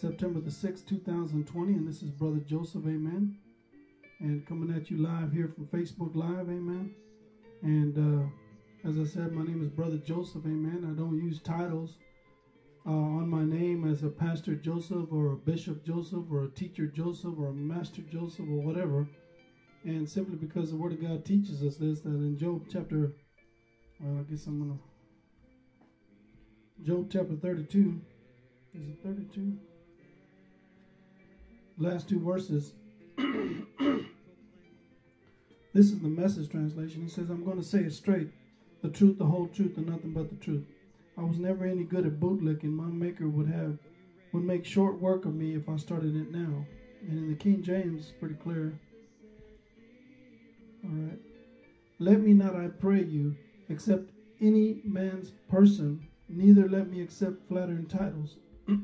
September the 6th, 2020, and this is Brother Joseph, amen. And coming at you live here from Facebook Live, amen. And uh, as I said, my name is Brother Joseph, amen. I don't use titles uh, on my name as a Pastor Joseph or a Bishop Joseph or a Teacher Joseph or a Master Joseph or whatever. And simply because the Word of God teaches us this, that in Job chapter, well, I guess I'm going to. Job chapter 32. Is it 32? Last two verses. this is the message translation. He says, I'm going to say it straight the truth, the whole truth, and nothing but the truth. I was never any good at bootlicking. My maker would have would make short work of me if I started it now. And in the King James, it's pretty clear. All right. Let me not, I pray you, accept any man's person neither let me accept flattering titles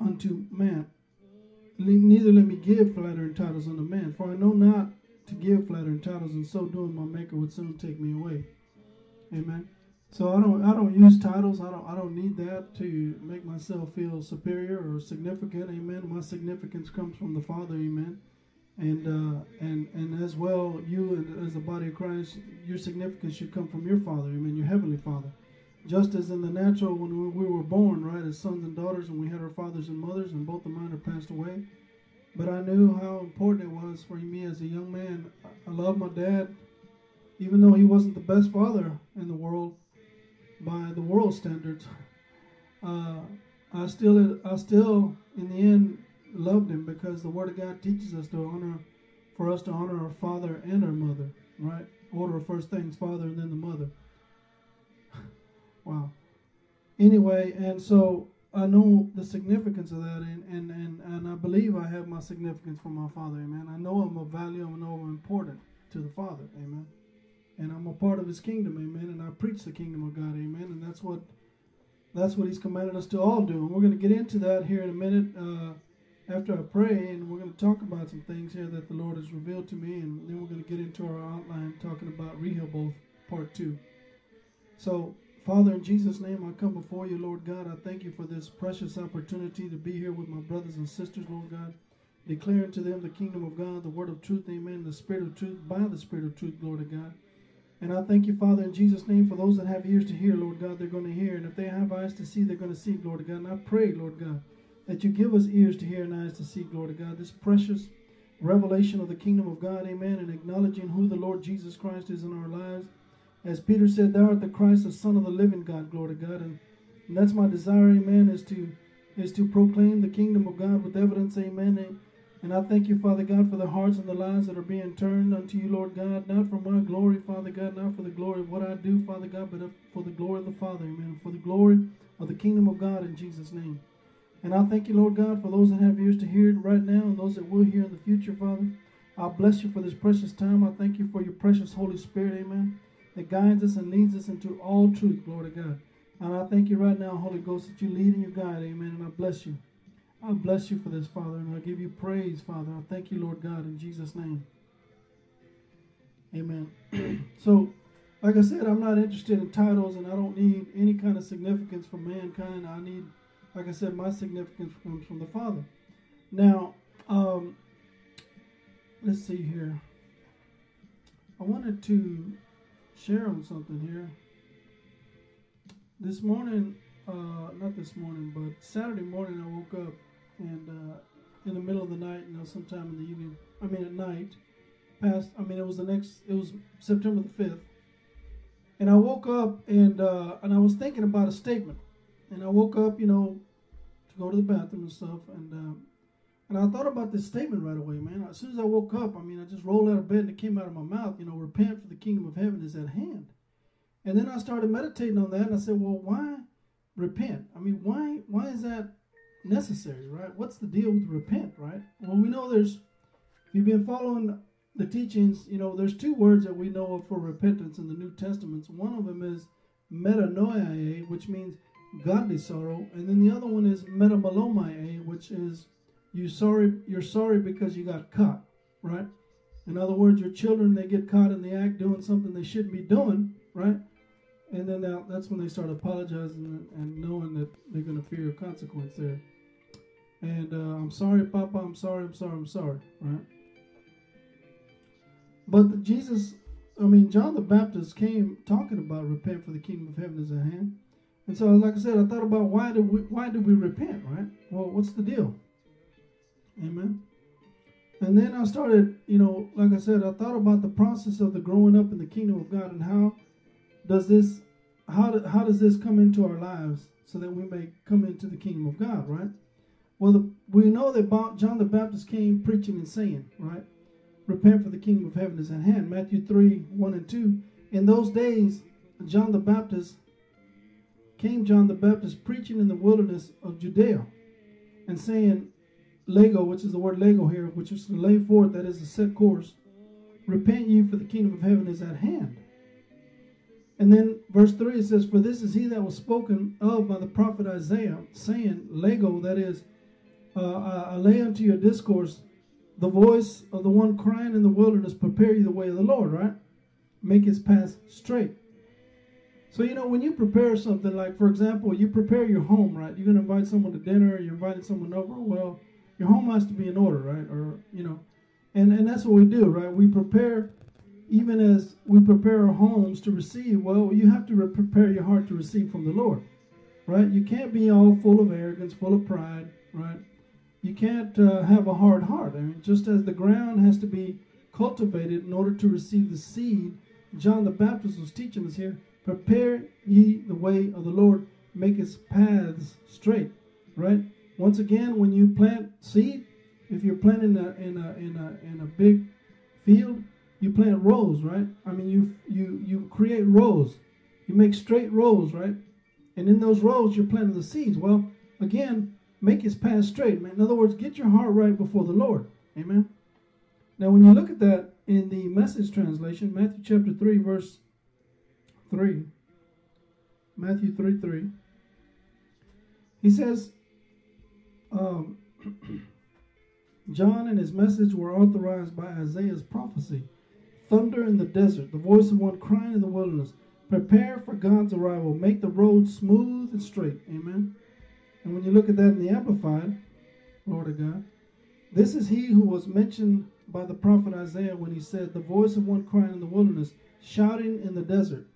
unto man. Neither let me give flattering titles unto man, for I know not to give flattering titles, and so doing my maker would soon take me away. Amen. So I don't I don't use titles. I don't I don't need that to make myself feel superior or significant. Amen. My significance comes from the Father. Amen. And uh, and and as well, you as the body of Christ, your significance should come from your Father. Amen. Your heavenly Father. Just as in the natural, when we we were born, right, as sons and daughters, and we had our fathers and mothers, and both of mine are passed away. But I knew how important it was for me as a young man. I- I loved my dad, even though he wasn't the best father in the world by the world standards. Uh, I still, I still, in the end, loved him because the Word of God teaches us to honor, for us to honor our father and our mother, right? Order of first things, father and then the mother. Wow. Anyway, and so I know the significance of that, and, and, and, and I believe I have my significance from my father, amen. I know I'm of value, I know I'm important to the Father, amen. And I'm a part of his kingdom, amen, and I preach the kingdom of God, amen, and that's what that's what he's commanded us to all do. And we're going to get into that here in a minute uh, after I pray, and we're going to talk about some things here that the Lord has revealed to me, and then we're going to get into our outline talking about Rehoboth Part 2. So, Father, in Jesus' name, I come before you, Lord God. I thank you for this precious opportunity to be here with my brothers and sisters, Lord God, declaring to them the kingdom of God, the word of truth, amen, the spirit of truth, by the spirit of truth, Lord of God. And I thank you, Father, in Jesus' name, for those that have ears to hear, Lord God, they're going to hear. And if they have eyes to see, they're going to see, Lord God. And I pray, Lord God, that you give us ears to hear and eyes to see, Lord God, this precious revelation of the kingdom of God, amen, and acknowledging who the Lord Jesus Christ is in our lives. As Peter said, Thou art the Christ, the Son of the living God, glory to God. And, and that's my desire, amen, is to is to proclaim the kingdom of God with evidence, amen, and, And I thank you, Father God, for the hearts and the lives that are being turned unto you, Lord God, not for my glory, Father God, not for the glory of what I do, Father God, but for the glory of the Father, amen, for the glory of the kingdom of God in Jesus' name. And I thank you, Lord God, for those that have ears to hear it right now and those that will hear in the future, Father. I bless you for this precious time. I thank you for your precious Holy Spirit, amen, that guides us and leads us into all truth, glory to God. And I thank you right now, Holy Ghost, that you lead and you guide, amen, and I bless you. I bless you for this, Father, and I give you praise, Father. I thank you, Lord God, in Jesus' name. Amen. so, like I said, I'm not interested in titles, and I don't need any kind of significance from mankind. I need, like I said, my significance comes from the Father. Now, um, let's see here. I wanted to share on something here. This morning, uh, not this morning, but Saturday morning, I woke up and uh, in the middle of the night, you know, sometime in the evening. I mean, at night, past. I mean, it was the next. It was September the fifth, and I woke up and uh, and I was thinking about a statement, and I woke up, you know, to go to the bathroom and stuff, and uh, and I thought about this statement right away, man. As soon as I woke up, I mean, I just rolled out of bed and it came out of my mouth, you know, repent for the kingdom of heaven is at hand. And then I started meditating on that, and I said, well, why repent? I mean, why why is that necessary, right? What's the deal with repent, right? Well, we know there's, if you've been following the teachings, you know, there's two words that we know of for repentance in the New Testament. One of them is metanoia, which means godly sorrow, and then the other one is metamelomai, which is you sorry you're sorry because you got caught, right? In other words, your children they get caught in the act doing something they shouldn't be doing, right? And then that's when they start apologizing and knowing that they're going to fear a consequence there. And uh, I'm sorry, Papa. I'm sorry. I'm sorry. I'm sorry. Right? But Jesus, I mean, John the Baptist came talking about repent for the kingdom of heaven is at hand. And so, like I said, I thought about why do we why do we repent, right? Well, what's the deal? Amen. And then I started, you know, like I said, I thought about the process of the growing up in the kingdom of God and how does this how do, how does this come into our lives so that we may come into the kingdom of God, right? Well, the, we know that John the Baptist came preaching and saying, right? Repent for the kingdom of heaven is at hand. Matthew 3 1 and 2. In those days, John the Baptist came, John the Baptist, preaching in the wilderness of Judea and saying, Lego, which is the word Lego here, which is to lay forth, that is a set course. Repent ye, for the kingdom of heaven is at hand. And then verse 3 it says, For this is he that was spoken of by the prophet Isaiah, saying, Lego, that is, uh, I lay unto your discourse the voice of the one crying in the wilderness, prepare you the way of the Lord, right? Make his path straight. So, you know, when you prepare something, like, for example, you prepare your home, right? You're going to invite someone to dinner, you're inviting someone over, well, your home has to be in order, right? Or, you know, and, and that's what we do, right? We prepare even as we prepare our homes to receive, well, you have to re- prepare your heart to receive from the Lord, right? You can't be all full of arrogance, full of pride, right? You can't uh, have a hard heart. I mean, just as the ground has to be cultivated in order to receive the seed, John the Baptist was teaching us here prepare ye the way of the Lord, make his paths straight, right? Once again, when you plant seed, if you're planting a, in, a, in, a, in a big field, you plant rows, right? I mean, you you you create rows. You make straight rows, right? And in those rows, you're planting the seeds. Well, again, make his path straight, man. In other words, get your heart right before the Lord. Amen. Now, when you look at that in the message translation, Matthew chapter 3, verse 3, Matthew 3 3, he says, um, John and his message were authorized by Isaiah's prophecy thunder in the desert, the voice of one crying in the wilderness. Prepare for God's arrival. Make the road smooth and straight. Amen. And when you look at that in the Amplified, Lord of God, this is he who was mentioned by the prophet Isaiah when he said, The voice of one crying in the wilderness, shouting in the desert,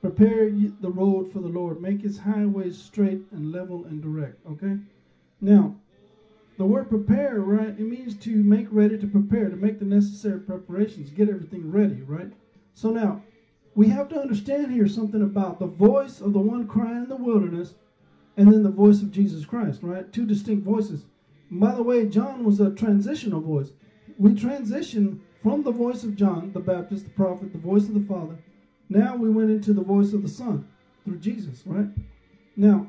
Prepare the road for the Lord, make his highways straight and level and direct. Okay? Now, the word prepare, right, it means to make ready, to prepare, to make the necessary preparations, get everything ready, right? So now, we have to understand here something about the voice of the one crying in the wilderness and then the voice of Jesus Christ, right? Two distinct voices. And by the way, John was a transitional voice. We transitioned from the voice of John, the Baptist, the prophet, the voice of the Father. Now we went into the voice of the Son through Jesus, right? Now,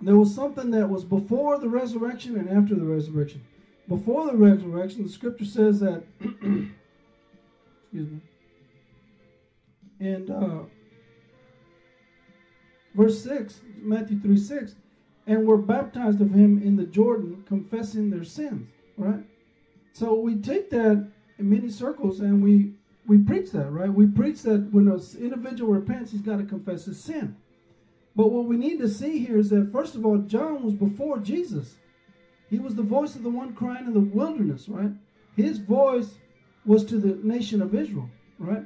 there was something that was before the resurrection and after the resurrection. Before the resurrection, the scripture says that, excuse me, and uh, verse 6, Matthew 3 6, and were baptized of him in the Jordan, confessing their sins, right? So we take that in many circles and we we preach that, right? We preach that when an individual repents, he's got to confess his sin. But what we need to see here is that, first of all, John was before Jesus. He was the voice of the one crying in the wilderness, right? His voice was to the nation of Israel, right?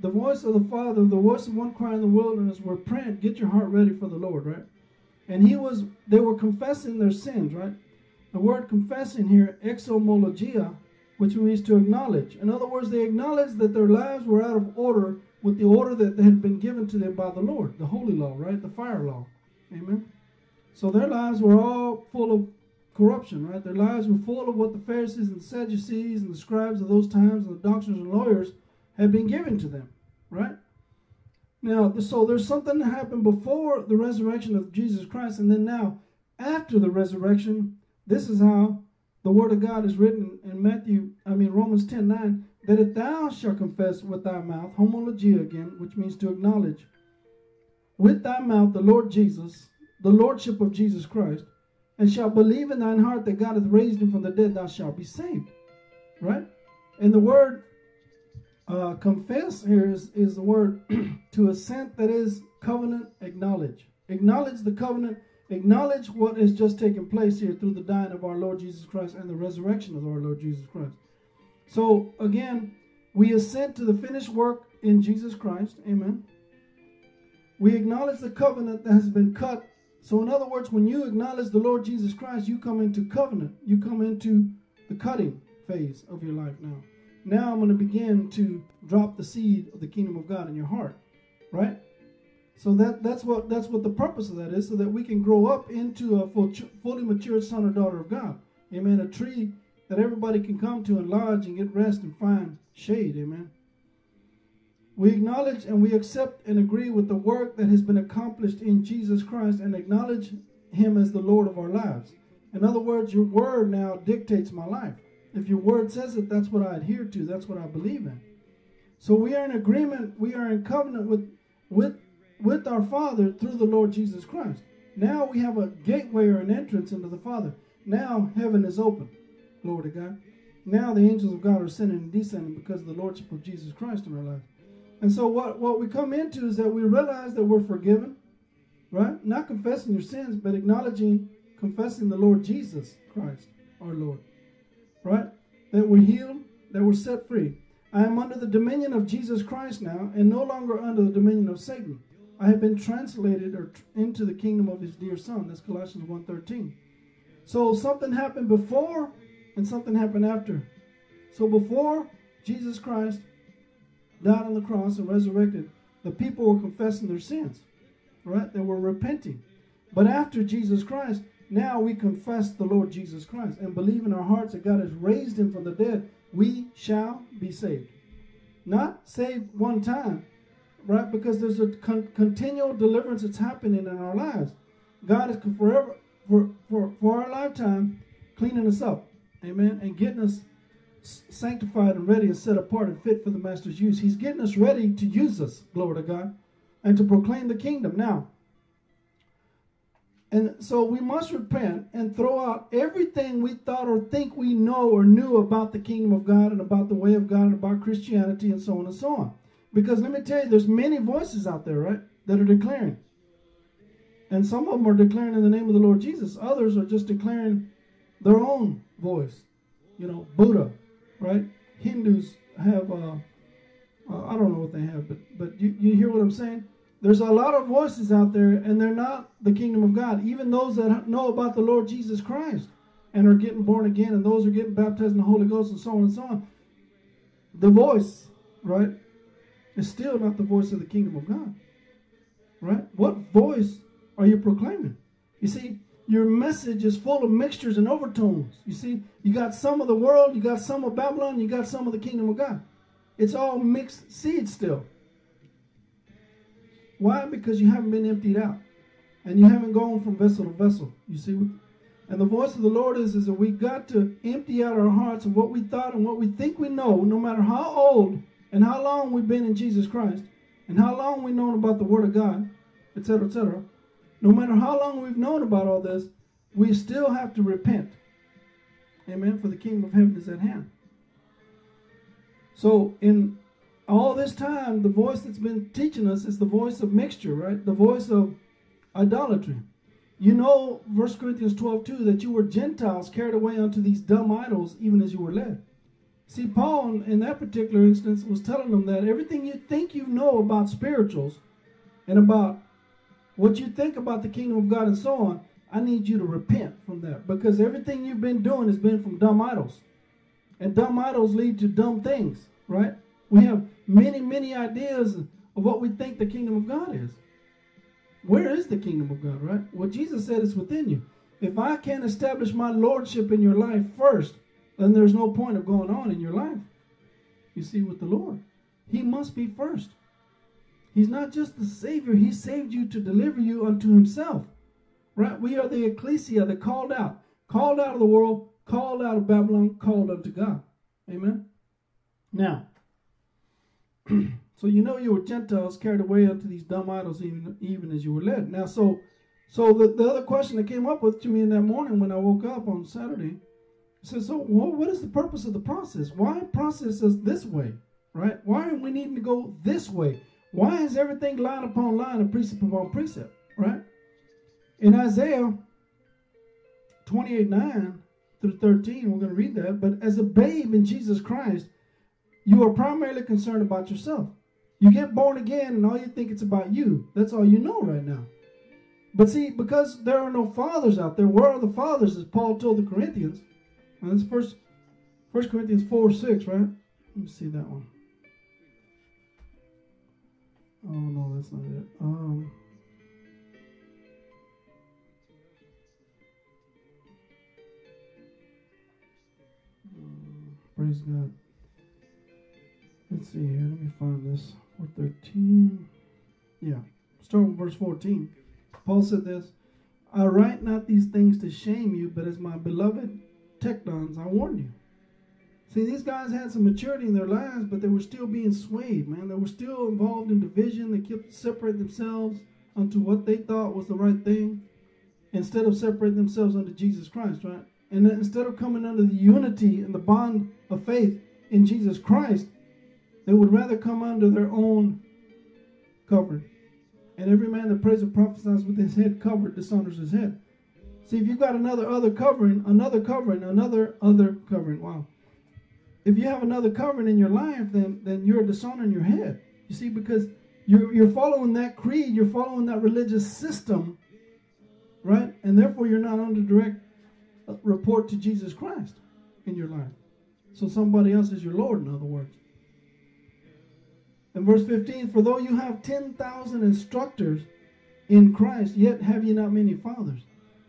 The voice of the Father, the voice of one crying in the wilderness, were praying, get your heart ready for the Lord, right? And he was, they were confessing their sins, right? The word confessing here, exomologia, which means to acknowledge. In other words, they acknowledged that their lives were out of order with the order that had been given to them by the Lord, the holy law, right? The fire law. Amen. So their lives were all full of corruption, right? Their lives were full of what the Pharisees and the Sadducees and the scribes of those times and the doctors and lawyers had been given to them, right? Now, so there's something that happened before the resurrection of Jesus Christ, and then now, after the resurrection, this is how the word of God is written in Matthew, I mean Romans 10 9, that if thou shalt confess with thy mouth, homologia again, which means to acknowledge, with thy mouth the Lord Jesus, the Lordship of Jesus Christ, and shalt believe in thine heart that God hath raised him from the dead, thou shalt be saved. Right? And the word uh, confess here is, is the word to assent, that is covenant acknowledge. Acknowledge the covenant acknowledge what has just taken place here through the dying of our Lord Jesus Christ and the resurrection of our Lord Jesus Christ. So, again, we assent to the finished work in Jesus Christ. Amen. We acknowledge the covenant that has been cut. So, in other words, when you acknowledge the Lord Jesus Christ, you come into covenant. You come into the cutting phase of your life now. Now I'm going to begin to drop the seed of the kingdom of God in your heart. Right? So that that's what that's what the purpose of that is, so that we can grow up into a full, fully matured son or daughter of God. Amen. A tree that everybody can come to and lodge and get rest and find shade. Amen. We acknowledge and we accept and agree with the work that has been accomplished in Jesus Christ and acknowledge Him as the Lord of our lives. In other words, your word now dictates my life. If your word says it, that's what I adhere to. That's what I believe in. So we are in agreement. We are in covenant with with with our Father through the Lord Jesus Christ. Now we have a gateway or an entrance into the Father. Now heaven is open. Glory to God. Now the angels of God are ascending and descending because of the Lordship of Jesus Christ in our lives. And so what, what we come into is that we realize that we're forgiven, right? Not confessing your sins, but acknowledging, confessing the Lord Jesus Christ, our Lord, right? That we're healed, that we're set free. I am under the dominion of Jesus Christ now and no longer under the dominion of Satan. I have been translated or into the kingdom of his dear son. That's Colossians 1.13. So something happened before and something happened after. So before Jesus Christ died on the cross and resurrected, the people were confessing their sins. Right? They were repenting. But after Jesus Christ, now we confess the Lord Jesus Christ and believe in our hearts that God has raised him from the dead. We shall be saved. Not saved one time, right? Because there's a con- continual deliverance that's happening in our lives. God is forever, for, for, for our lifetime, cleaning us up, amen, and getting us sanctified and ready and set apart and fit for the Master's use. He's getting us ready to use us, glory to God, and to proclaim the kingdom. Now, and so we must repent and throw out everything we thought or think we know or knew about the kingdom of God and about the way of God and about Christianity and so on and so on. Because let me tell you, there's many voices out there, right, that are declaring. And some of them are declaring in the name of the Lord Jesus. Others are just declaring their own voice. You know, Buddha, right? Hindus have, uh, uh, I don't know what they have, but but you, you hear what I'm saying? There's a lot of voices out there, and they're not the kingdom of God. Even those that know about the Lord Jesus Christ and are getting born again, and those are getting baptized in the Holy Ghost, and so on and so on. The voice, right, is still not the voice of the kingdom of God. Right? What voice are you proclaiming? You see, your message is full of mixtures and overtones. You see, you got some of the world, you got some of Babylon, you got some of the kingdom of God. It's all mixed seeds still. Why? Because you haven't been emptied out. And you haven't gone from vessel to vessel. You see? And the voice of the Lord is, is that we got to empty out our hearts of what we thought and what we think we know, no matter how old and how long we've been in Jesus Christ, and how long we've known about the Word of God, etc., etc. No matter how long we've known about all this, we still have to repent. Amen. For the kingdom of heaven is at hand. So, in all this time, the voice that's been teaching us is the voice of mixture, right? The voice of idolatry. You know, 1 Corinthians 12 2, that you were Gentiles carried away unto these dumb idols, even as you were led. See, Paul, in that particular instance, was telling them that everything you think you know about spirituals and about what you think about the kingdom of God and so on, I need you to repent from that because everything you've been doing has been from dumb idols. And dumb idols lead to dumb things, right? We have many, many ideas of what we think the kingdom of God is. Where is the kingdom of God, right? Well, Jesus said it's within you. If I can't establish my lordship in your life first, then there's no point of going on in your life. You see, with the Lord, He must be first. He's not just the Savior, He saved you to deliver you unto Himself. Right? We are the ecclesia, the called out, called out of the world, called out of Babylon, called unto God. Amen. Now, so you know you were Gentiles carried away unto these dumb idols, even even as you were led. Now, so so the, the other question that came up with to me in that morning when I woke up on Saturday says, so well, what is the purpose of the process? Why process us this way? Right? Why are we needing to go this way? Why is everything line upon line and precept upon precept? Right? In Isaiah 28 9 through 13, we're going to read that. But as a babe in Jesus Christ, you are primarily concerned about yourself. You get born again and all you think it's about you. That's all you know right now. But see, because there are no fathers out there, where are the fathers, as Paul told the Corinthians? And that's first First Corinthians 4 6, right? Let me see that one. Oh no, that's not it. Um Praise God. Let's see here. Let me find this. 413. Yeah. Start with verse 14. Paul said this I write not these things to shame you, but as my beloved teknons, I warn you. See, these guys had some maturity in their lives, but they were still being swayed, man. They were still involved in division. They kept separating themselves unto what they thought was the right thing instead of separating themselves unto Jesus Christ, right? And instead of coming under the unity and the bond of faith in Jesus Christ, they would rather come under their own covering. And every man that prays and prophesies with his head covered dishonors his head. See, if you've got another other covering, another covering, another other covering, wow. If you have another covering in your life, then then you're dishonoring your head. You see, because you're you're following that creed, you're following that religious system, right? And therefore you're not under direct uh, report to Jesus Christ in your life. So somebody else is your Lord, in other words. In verse 15, for though you have 10,000 instructors in Christ, yet have ye not many fathers.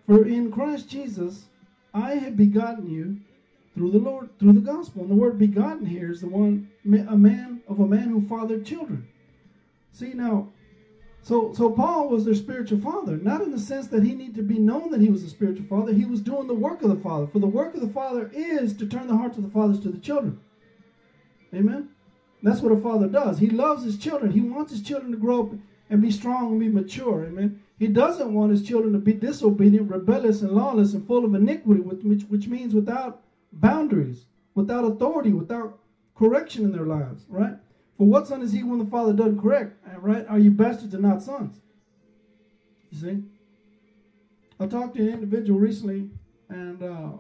For in Christ Jesus, I have begotten you through the Lord, through the gospel. And the word begotten here is the one, a man of a man who fathered children. See now, so so Paul was their spiritual father, not in the sense that he needed to be known that he was a spiritual father. He was doing the work of the father. For the work of the father is to turn the hearts of the fathers to the children. Amen. That's what a father does. He loves his children. He wants his children to grow up and be strong and be mature. Amen. He doesn't want his children to be disobedient, rebellious, and lawless, and full of iniquity, which, which means without boundaries, without authority, without correction in their lives, right? For what son is he when the father doesn't correct, right? Are you bastards and not sons? You see? I talked to an individual recently, and uh,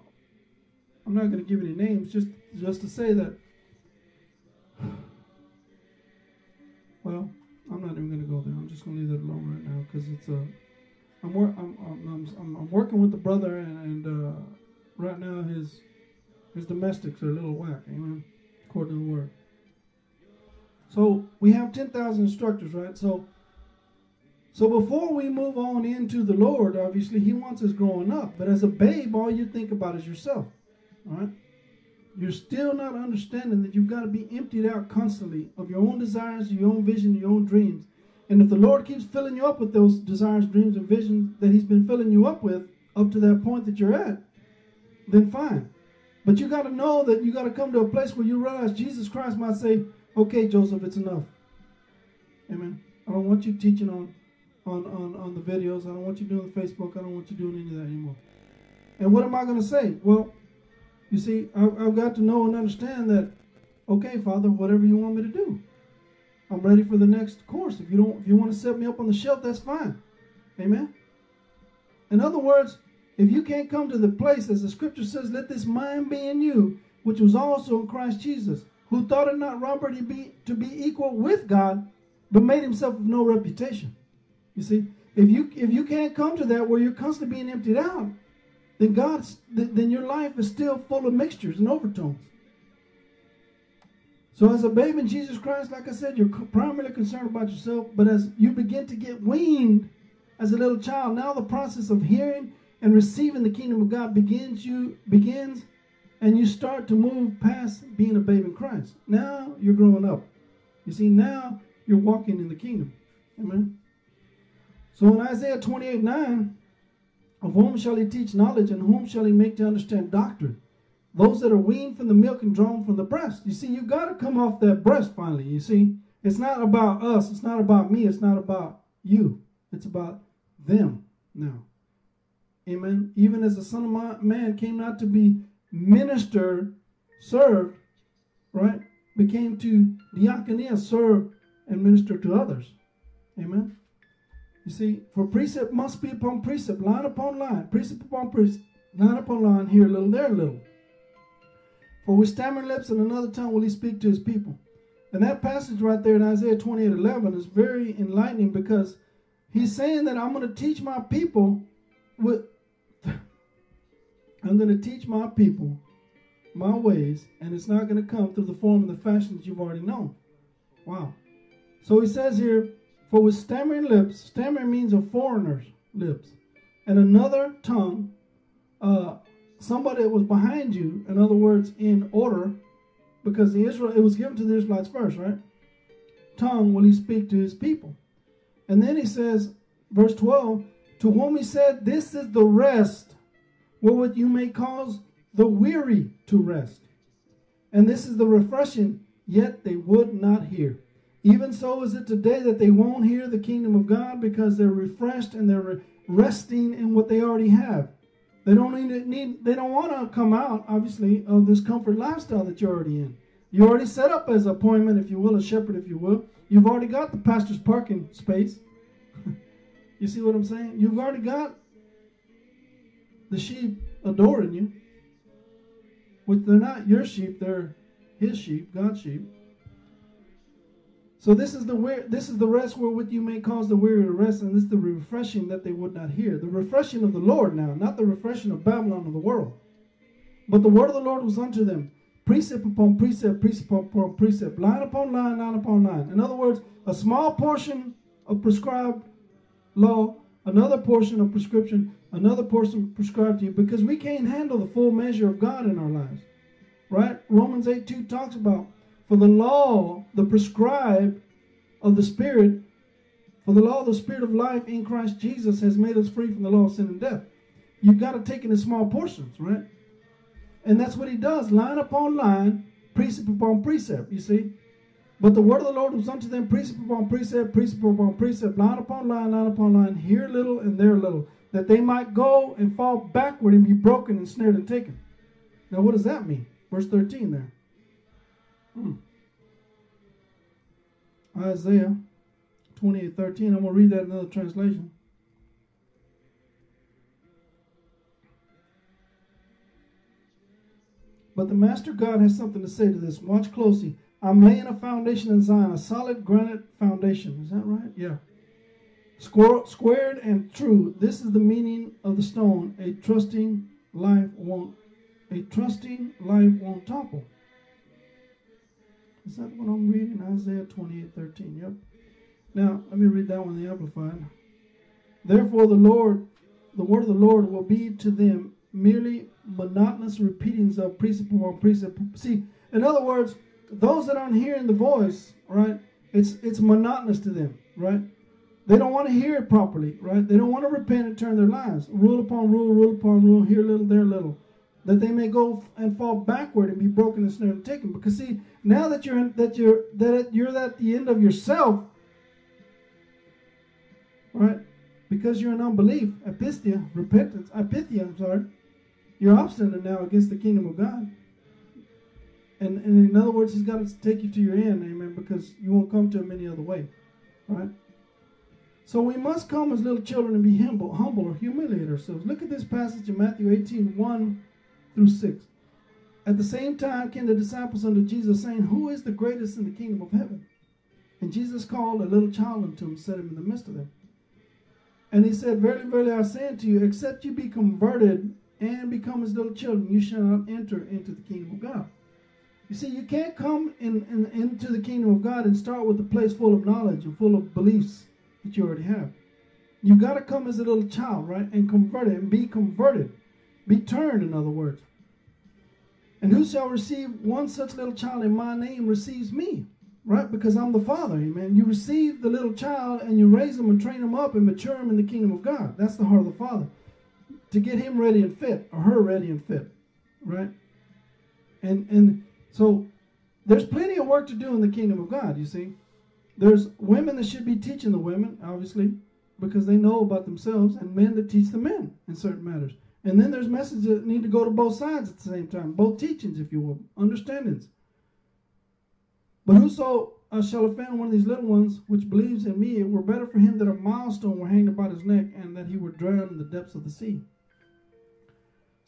I'm not going to give any names, just just to say that. Well, I'm not even going to go there. I'm just going to leave that alone right now because it's a. Uh, I'm, I'm, I'm, I'm, I'm working with the brother, and, and uh, right now his his domestics are a little whack. Amen. According to the word. So we have 10,000 instructors, right? So So before we move on into the Lord, obviously He wants us growing up. But as a babe, all you think about is yourself. All right? You're still not understanding that you've got to be emptied out constantly of your own desires, your own vision, your own dreams. And if the Lord keeps filling you up with those desires, dreams, and visions that He's been filling you up with up to that point that you're at, then fine. But you got to know that you got to come to a place where you realize Jesus Christ might say, "Okay, Joseph, it's enough." Amen. I don't want you teaching on on, on, on the videos. I don't want you doing Facebook. I don't want you doing any of that anymore. And what am I going to say? Well, you see, I, I've got to know and understand that, okay, Father, whatever you want me to do. I'm ready for the next course. If you don't, if you want to set me up on the shelf, that's fine. Amen. In other words, if you can't come to the place, as the scripture says, let this mind be in you, which was also in Christ Jesus, who thought it not robbery to be to be equal with God, but made himself of no reputation. You see, if you if you can't come to that where you're constantly being emptied out, then God's then your life is still full of mixtures and overtones. So as a babe in Jesus Christ, like I said, you're primarily concerned about yourself, but as you begin to get weaned as a little child, now the process of hearing and receiving the kingdom of God begins you begins and you start to move past being a babe in Christ. Now you're growing up. You see, now you're walking in the kingdom. Amen. So in Isaiah 28 9, of whom shall he teach knowledge, and whom shall he make to understand doctrine? Those that are weaned from the milk and drawn from the breast. You see, you got to come off that breast finally. You see, it's not about us, it's not about me, it's not about you, it's about them now. Amen. Even as the Son of Man came not to be ministered, served, right? Became to diakonia, serve and minister to others. Amen. You see, for precept must be upon precept, line upon line, precept upon precept, line upon line, here a little, there a little. For with stammering lips and another tongue will he speak to his people. And that passage right there in Isaiah 28 11 is very enlightening because he's saying that I'm going to teach my people with, I'm going to teach my people my ways, and it's not going to come through the form and the fashion that you've already known. Wow. So he says here, for with stammering lips, stammering means a foreigner's lips, and another tongue, uh, somebody that was behind you, in other words, in order, because the Israel it was given to the Israelites first, right? Tongue will he speak to his people. And then he says, verse 12, to whom he said, This is the rest wherewith you may cause the weary to rest. And this is the refreshing, yet they would not hear. Even so is it today that they won't hear the kingdom of God because they're refreshed and they're resting in what they already have. They don't need, need they don't want to come out, obviously, of this comfort lifestyle that you're already in. You're already set up as appointment, if you will, a shepherd, if you will. You've already got the pastor's parking space. you see what I'm saying? You've already got the sheep adoring you. Which they're not your sheep, they're his sheep, God's sheep. So this is the where this is the rest wherewith you may cause the weary to rest, and this is the refreshing that they would not hear. The refreshing of the Lord now, not the refreshing of Babylon of the world. But the word of the Lord was unto them, precept upon precept, precept upon precept, line upon line, line upon line. In other words, a small portion of prescribed law, another portion of prescription, another portion prescribed to you, because we can't handle the full measure of God in our lives. Right? Romans 8 2 talks about for the law, the prescribed of the Spirit, for the law of the Spirit of life in Christ Jesus has made us free from the law of sin and death. You've got to take it in small portions, right? And that's what he does, line upon line, precept upon precept, you see. But the word of the Lord was unto them precept upon precept, precept upon precept, line upon line, line upon line, here little and there little, that they might go and fall backward and be broken and snared and taken. Now, what does that mean? Verse 13 there. Hmm. Isaiah 28 13. I'm going to read that in another translation. But the Master God has something to say to this. Watch closely. I'm laying a foundation in Zion, a solid granite foundation. Is that right? Yeah. Square, squared and true. This is the meaning of the stone. A trusting life won't. A trusting life won't topple. Is that what I'm reading? Isaiah 28 13. Yep. Now, let me read that one, the Amplified. Therefore, the Lord, the word of the Lord will be to them merely monotonous repeatings of precept upon precept. See, in other words, those that aren't hearing the voice, right? It's it's monotonous to them, right? They don't want to hear it properly, right? They don't want to repent and turn their lives. Rule upon rule, rule upon rule, here little, there little. That they may go and fall backward and be broken and snared and taken. Because see, now that you're in, that you're that you're at the end of yourself, right? Because you're in unbelief, apistia, repentance, apithia, I'm sorry. You're obstinate now against the kingdom of God. And, and in other words, he's got to take you to your end, amen, because you won't come to him any other way. Right? So we must come as little children and be humble, humble or humiliate ourselves. Look at this passage in Matthew 18, 1 through 6. At the same time came the disciples unto Jesus, saying, Who is the greatest in the kingdom of heaven? And Jesus called a little child unto him, set him in the midst of them. And he said, Verily, verily, I say unto you, except you be converted and become as little children, you shall not enter into the kingdom of God. You see, you can't come in, in, into the kingdom of God and start with a place full of knowledge and full of beliefs that you already have. You got to come as a little child, right? And convert it and be converted. Be turned, in other words. And who shall receive one such little child in my name receives me, right? Because I'm the Father, amen. You receive the little child and you raise him and train him up and mature him in the kingdom of God. That's the heart of the Father. To get him ready and fit, or her ready and fit, right? And and so there's plenty of work to do in the kingdom of God, you see. There's women that should be teaching the women, obviously, because they know about themselves, and men that teach the men in certain matters. And then there's messages that need to go to both sides at the same time, both teachings, if you will, understandings. But whoso uh, shall offend one of these little ones which believes in me, it were better for him that a milestone were hanged about his neck and that he were drowned in the depths of the sea.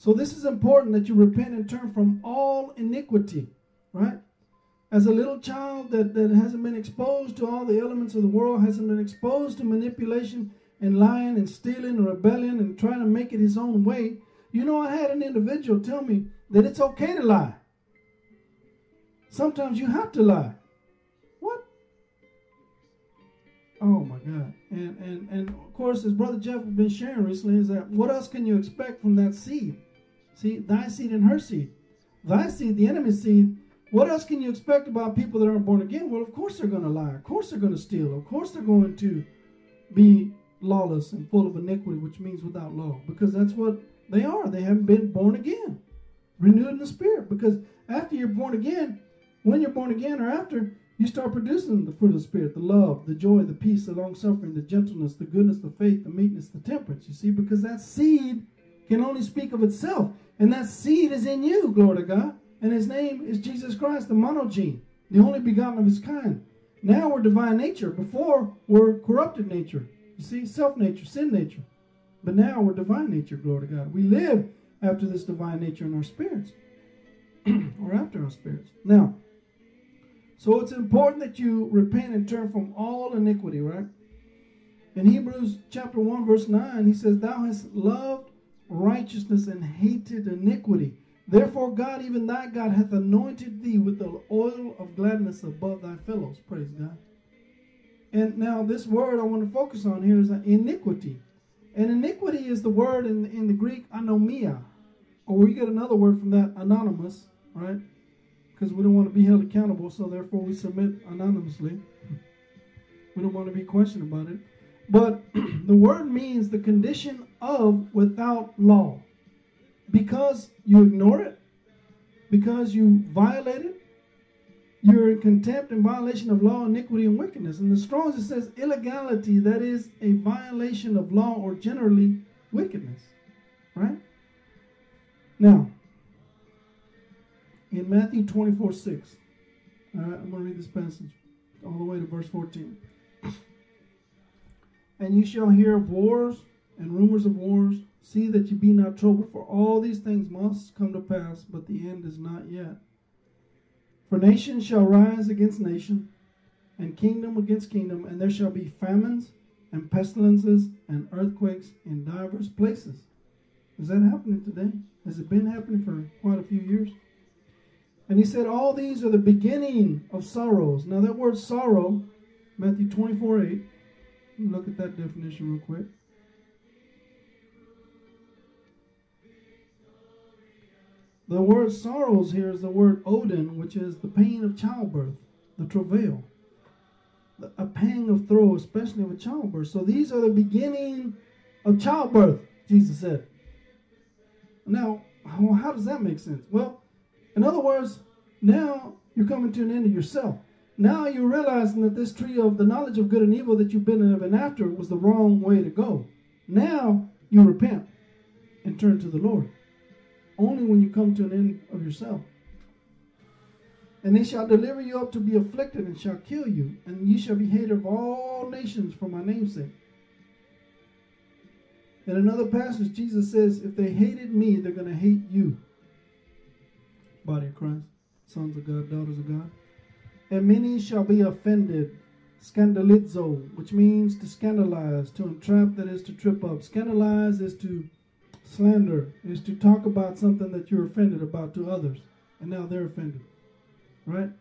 So this is important that you repent and turn from all iniquity, right? As a little child that, that hasn't been exposed to all the elements of the world, hasn't been exposed to manipulation and lying and stealing and rebellion and trying to make it his own way. You know, I had an individual tell me that it's okay to lie. Sometimes you have to lie. What? Oh my God. And and and of course, as Brother Jeff has been sharing recently, is that what else can you expect from that seed? See, thy seed and her seed. Thy seed, the enemy's seed. What else can you expect about people that aren't born again? Well, of course they're going to lie. Of course they're going to steal. Of course they're going to be lawless and full of iniquity, which means without law, because that's what they are. They haven't been born again, renewed in the spirit. Because after you're born again, when you're born again or after, you start producing the fruit of the Spirit the love, the joy, the peace, the long suffering, the gentleness, the goodness, the faith, the meekness, the temperance. You see, because that seed can only speak of itself. And that seed is in you, glory to God. And his name is Jesus Christ, the monogene, the only begotten of his kind. Now we're divine nature. Before we're corrupted nature. You see, self nature, sin nature. But now we're divine nature, glory to God. We live after this divine nature in our spirits, or after our spirits. Now, so it's important that you repent and turn from all iniquity, right? In Hebrews chapter 1, verse 9, he says, Thou hast loved righteousness and hated iniquity. Therefore, God, even thy God, hath anointed thee with the oil of gladness above thy fellows. Praise God. And now, this word I want to focus on here is iniquity. And iniquity is the word in, in the Greek anomia, or we get another word from that, anonymous, right? Because we don't want to be held accountable, so therefore we submit anonymously. we don't want to be questioned about it. But the word means the condition of without law. Because you ignore it, because you violate it, you're in contempt and violation of law, iniquity, and wickedness. And the Strong's it says illegality, that is a violation of law or generally wickedness. Right? Now, in Matthew 24 6, all right, I'm going to read this passage all the way to verse 14. And you shall hear of wars and rumors of wars. See that you be not troubled, for all these things must come to pass, but the end is not yet. For nation shall rise against nation, and kingdom against kingdom, and there shall be famines and pestilences and earthquakes in divers places. Is that happening today? Has it been happening for quite a few years? And he said, All these are the beginning of sorrows. Now, that word sorrow, Matthew 24 8, Look at that definition real quick? The word sorrows here is the word Odin, which is the pain of childbirth, the travail, a pang of throe, especially with childbirth. So these are the beginning of childbirth, Jesus said. Now, how does that make sense? Well, in other words, now you're coming to an end of yourself. Now you're realizing that this tree of the knowledge of good and evil that you've been in after was the wrong way to go. Now you repent and turn to the Lord. Only when you come to an end of yourself. And they shall deliver you up to be afflicted and shall kill you, and ye shall be hated of all nations for my name's sake. In another passage, Jesus says, If they hated me, they're going to hate you. Body of Christ, sons of God, daughters of God. And many shall be offended. Scandalizo, which means to scandalize, to entrap, that is to trip up. Scandalize is to slander, is to talk about something that you're offended about to others. And now they're offended. Right?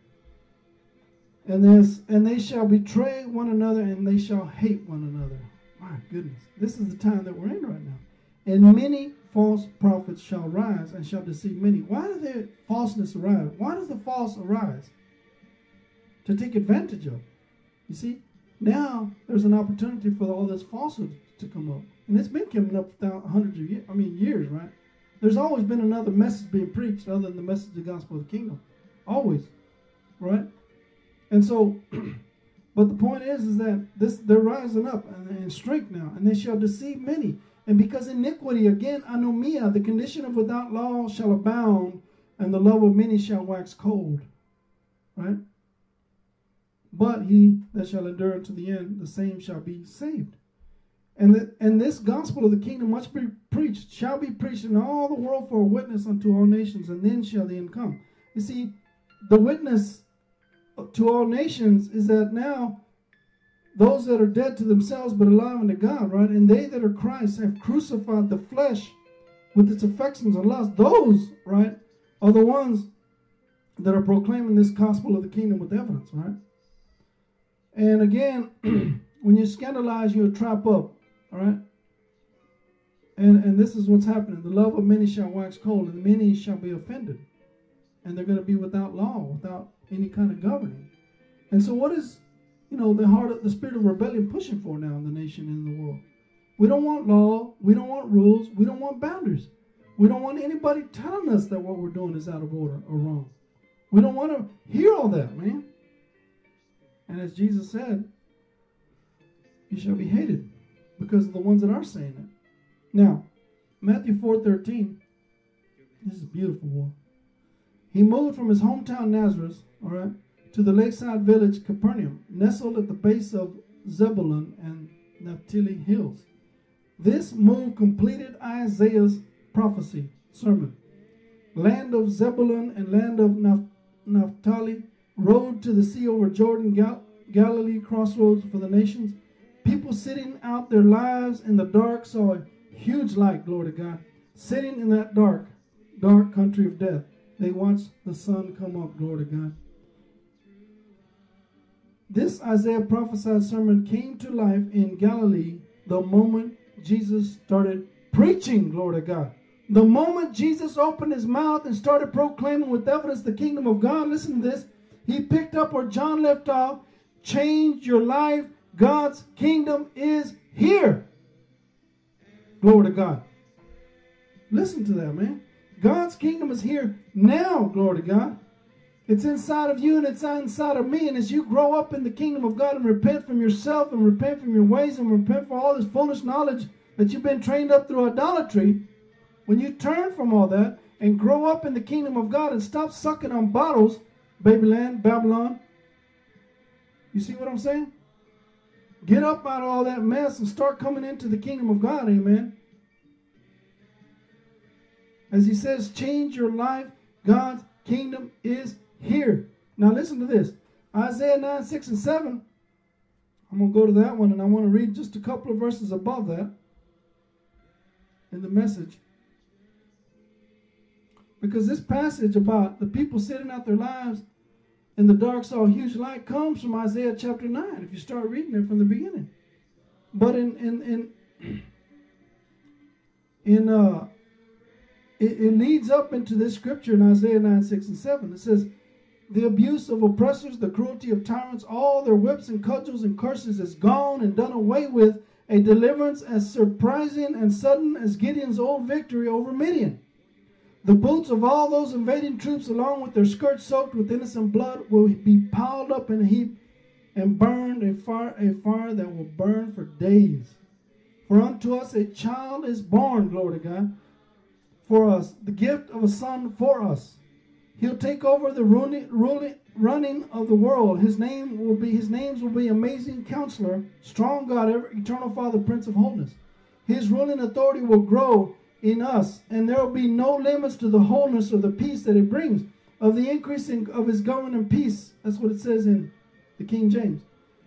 And this and they shall betray one another and they shall hate one another. My goodness. This is the time that we're in right now. And many false prophets shall rise and shall deceive many. Why does the falseness arise? Why does the false arise? To take advantage of. You see, now there's an opportunity for all this falsehood to come up. And it's been coming up for hundreds of years, I mean years, right? There's always been another message being preached other than the message of the gospel of the kingdom. Always. Right? And so But the point is, is that this they're rising up in strength now, and they shall deceive many. And because iniquity, again, anomia, the condition of without law shall abound, and the love of many shall wax cold. Right? But he that shall endure to the end, the same shall be saved. And, the, and this gospel of the kingdom must be preached, shall be preached in all the world for a witness unto all nations, and then shall the end come. You see, the witness to all nations is that now those that are dead to themselves but alive unto God, right? And they that are Christ have crucified the flesh with its affections and lusts. Those, right, are the ones that are proclaiming this gospel of the kingdom with evidence, right? And again, when you scandalize, you'll trap up, all right? And, and this is what's happening. The love of many shall wax cold, and many shall be offended. And they're going to be without law, without any kind of governing. And so, what is, you know, the heart of the spirit of rebellion pushing for now in the nation and in the world? We don't want law. We don't want rules. We don't want boundaries. We don't want anybody telling us that what we're doing is out of order or wrong. We don't want to hear all that, man. And as Jesus said, you shall be hated because of the ones that are saying it. Now, Matthew 4:13. This is a beautiful one. He moved from his hometown Nazareth, all right, to the lakeside village Capernaum, nestled at the base of Zebulun and Naphtali hills. This move completed Isaiah's prophecy sermon. Land of Zebulun and land of Naphtali, road to the sea over Jordan, Gal- Galilee, crossroads for the nations. People sitting out their lives in the dark saw a huge light, glory to God, sitting in that dark, dark country of death. They watched the sun come up, glory to God. This Isaiah prophesied sermon came to life in Galilee the moment Jesus started preaching, glory to God. The moment Jesus opened his mouth and started proclaiming with evidence the kingdom of God, listen to this. He picked up where John left off. Change your life. God's kingdom is here. Glory to God. Listen to that, man. God's kingdom is here now, glory to God. It's inside of you and it's inside of me. And as you grow up in the kingdom of God and repent from yourself and repent from your ways and repent for all this foolish knowledge that you've been trained up through idolatry, when you turn from all that and grow up in the kingdom of God and stop sucking on bottles, Babyland, Babylon, you see what I'm saying? Get up out of all that mess and start coming into the kingdom of God, amen. As he says, change your life. God's kingdom is here. Now listen to this. Isaiah 9, 6, and 7. I'm going to go to that one and I want to read just a couple of verses above that in the message. Because this passage about the people sitting out their lives in the dark saw a huge light comes from Isaiah chapter 9, if you start reading it from the beginning. But in in in in uh it, it leads up into this scripture in Isaiah 9, 6, and 7. It says, The abuse of oppressors, the cruelty of tyrants, all their whips and cudgels and curses is gone and done away with, a deliverance as surprising and sudden as Gideon's old victory over Midian. The boots of all those invading troops, along with their skirts soaked with innocent blood, will be piled up in a heap and burned a fire, a fire that will burn for days. For unto us a child is born, glory to God, for us, the gift of a son for us. He'll take over the ruling, running of the world. His name will be his names will be amazing counselor, strong God, eternal Father, Prince of Wholeness. His ruling authority will grow in us, and there will be no limits to the wholeness or the peace that it brings, of the increasing of his government peace. That's what it says in the King James.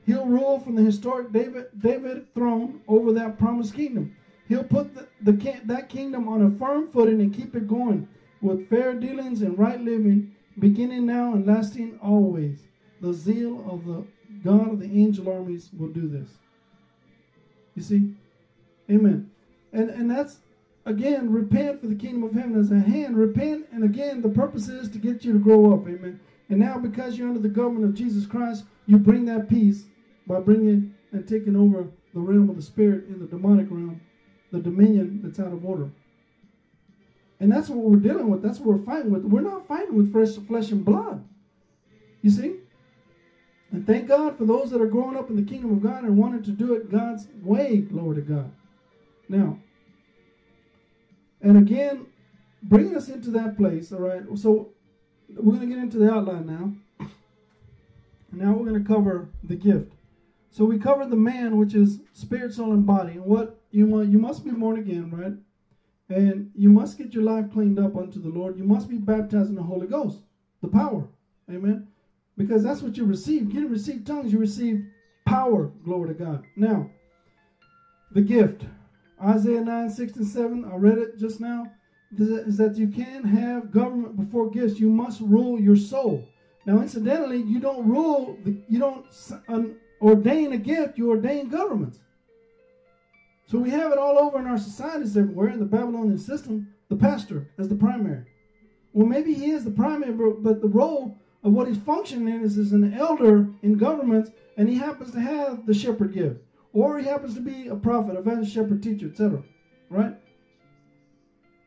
He'll rule from the historic David David throne over that promised kingdom. He'll put the, the that kingdom on a firm footing and keep it going with fair dealings and right living, beginning now and lasting always. The zeal of the God of the angel armies will do this. You see? Amen. And and that's again, repent for the kingdom of heaven is at hand. Repent, and again, the purpose is to get you to grow up. Amen. And now, because you're under the government of Jesus Christ, you bring that peace by bringing and taking over the realm of the spirit in the demonic realm, the dominion that's out of order. And that's what we're dealing with. That's what we're fighting with. We're not fighting with fresh flesh and blood. You see? And thank God for those that are growing up in the kingdom of God and wanting to do it God's way. Glory to God. Now, and again, bringing us into that place, all right? So we're going to get into the outline now. Now we're going to cover the gift. So we covered the man, which is spirit, soul, and body. And what you want, you must be born again, right? And you must get your life cleaned up unto the Lord. You must be baptized in the Holy Ghost, the power. Amen. Because that's what you receive. You didn't receive tongues, you receive power. Glory to God. Now, the gift. Isaiah 9, 6 and 7, I read it just now, is that you can't have government before gifts. You must rule your soul. Now, incidentally, you don't rule, you don't ordain a gift, you ordain governments. So we have it all over in our societies everywhere in the Babylonian system, the pastor as the primary. Well, maybe he is the primary, but the role of what he's functioning in is as an elder in governments, and he happens to have the shepherd gift or he happens to be a prophet, evangelist, shepherd, teacher, etc. Right?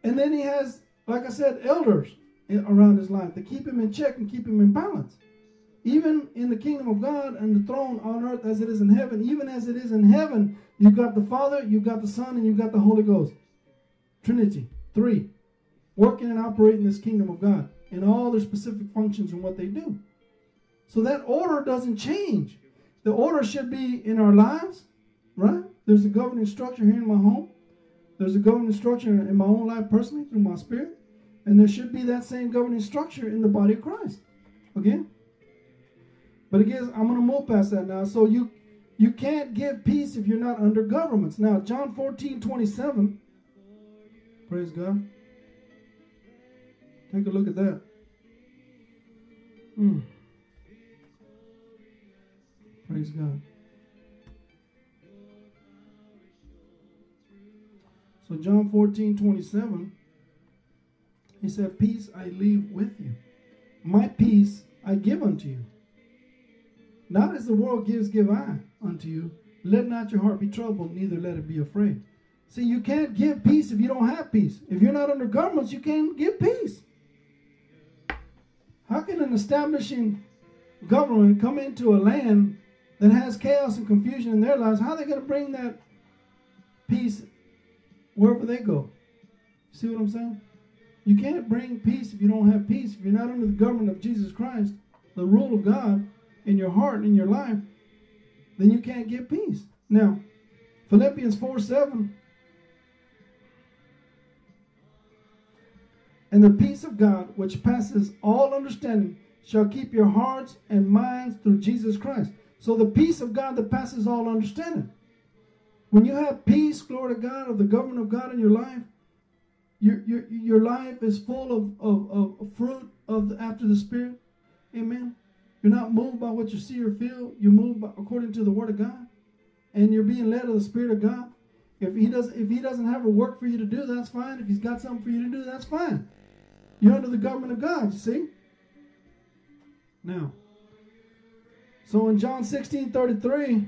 And then he has, like I said, elders around his life to keep him in check and keep him in balance. Even in the kingdom of God and the throne on earth as it is in heaven, even as it is in heaven, you've got the Father, you've got the Son, and you've got the Holy Ghost. Trinity, three, working and operating this kingdom of God in all their specific functions and what they do. So that order doesn't change. The order should be in our lives, Right? There's a governing structure here in my home. There's a governing structure in my own life personally through my spirit. And there should be that same governing structure in the body of Christ. Okay? But again, I'm to move past that now. So you you can't give peace if you're not under governments. Now, John 14, 27. Praise God. Take a look at that. Mm. Praise God. So John 14, 27, he said, Peace I leave with you. My peace I give unto you. Not as the world gives, give I unto you. Let not your heart be troubled, neither let it be afraid. See, you can't give peace if you don't have peace. If you're not under governments, you can't give peace. How can an establishing government come into a land that has chaos and confusion in their lives? How are they going to bring that peace wherever they go. See what I'm saying? You can't bring peace if you don't have peace. If you're not under the government of Jesus Christ, the rule of God in your heart, and in your life, then you can't get peace. Now, Philippians 4 7. And the peace of God, which passes all understanding, shall keep your hearts and minds through Jesus Christ. So the peace of God that passes all understanding. When you have peace, glory to God, of the government of God in your life, your, your, your life is full of, of, of fruit of the, after the Spirit. Amen. You're not moved by what you see or feel. You're moved according to the Word of God. And you're being led of the Spirit of God. If he doesn't, if he doesn't have a work for you to do, that's fine. If he's got something for you to do, that's fine. You're under the government of God. You see. Now. So in John 16, 33,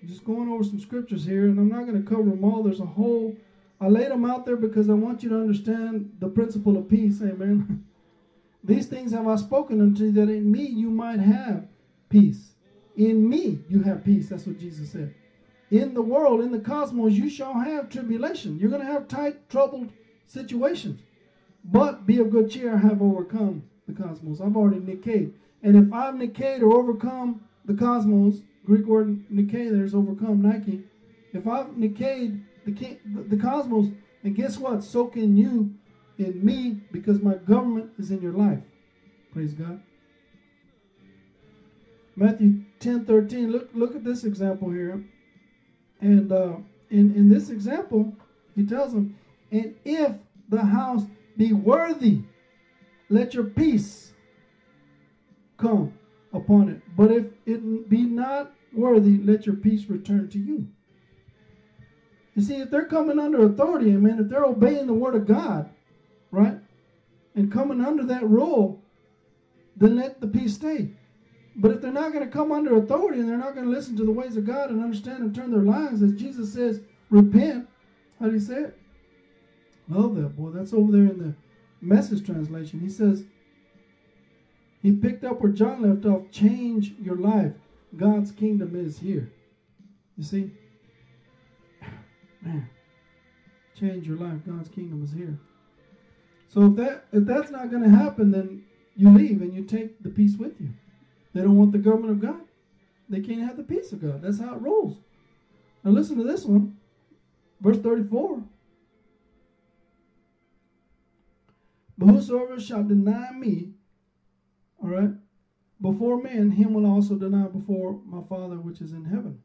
I'm just going over some scriptures here, and I'm not going to cover them all. There's a whole I laid them out there because I want you to understand the principle of peace. Amen. These things have I spoken unto you that in me you might have peace. In me you have peace. That's what Jesus said. In the world, in the cosmos, you shall have tribulation. You're going to have tight, troubled situations. But be of good cheer, I have overcome the cosmos. I've already nikkei. And if I've nikkei or overcome the cosmos, Greek word nikkei there is overcome, Nike. If I've nikkei the, the cosmos, and guess what? So can you in me because my government is in your life. Praise God. Matthew 10 13. Look, look at this example here. And uh, in, in this example, he tells them, And if the house be worthy, let your peace come upon it. But if it be not worthy, let your peace return to you. You see, if they're coming under authority, amen, if they're obeying the word of God, right, and coming under that rule, then let the peace stay. But if they're not going to come under authority and they're not going to listen to the ways of God and understand and turn their lives, as Jesus says, repent. How do you say it? Love that, boy. That's over there in the message translation. He says, he picked up where John left off. Change your life. God's kingdom is here. You see? Man, change your life. God's kingdom is here. So if that if that's not going to happen, then you leave and you take the peace with you. They don't want the government of God. They can't have the peace of God. That's how it rolls. Now listen to this one. Verse 34. But whosoever shall deny me, right, before men, him will also deny before my Father which is in heaven.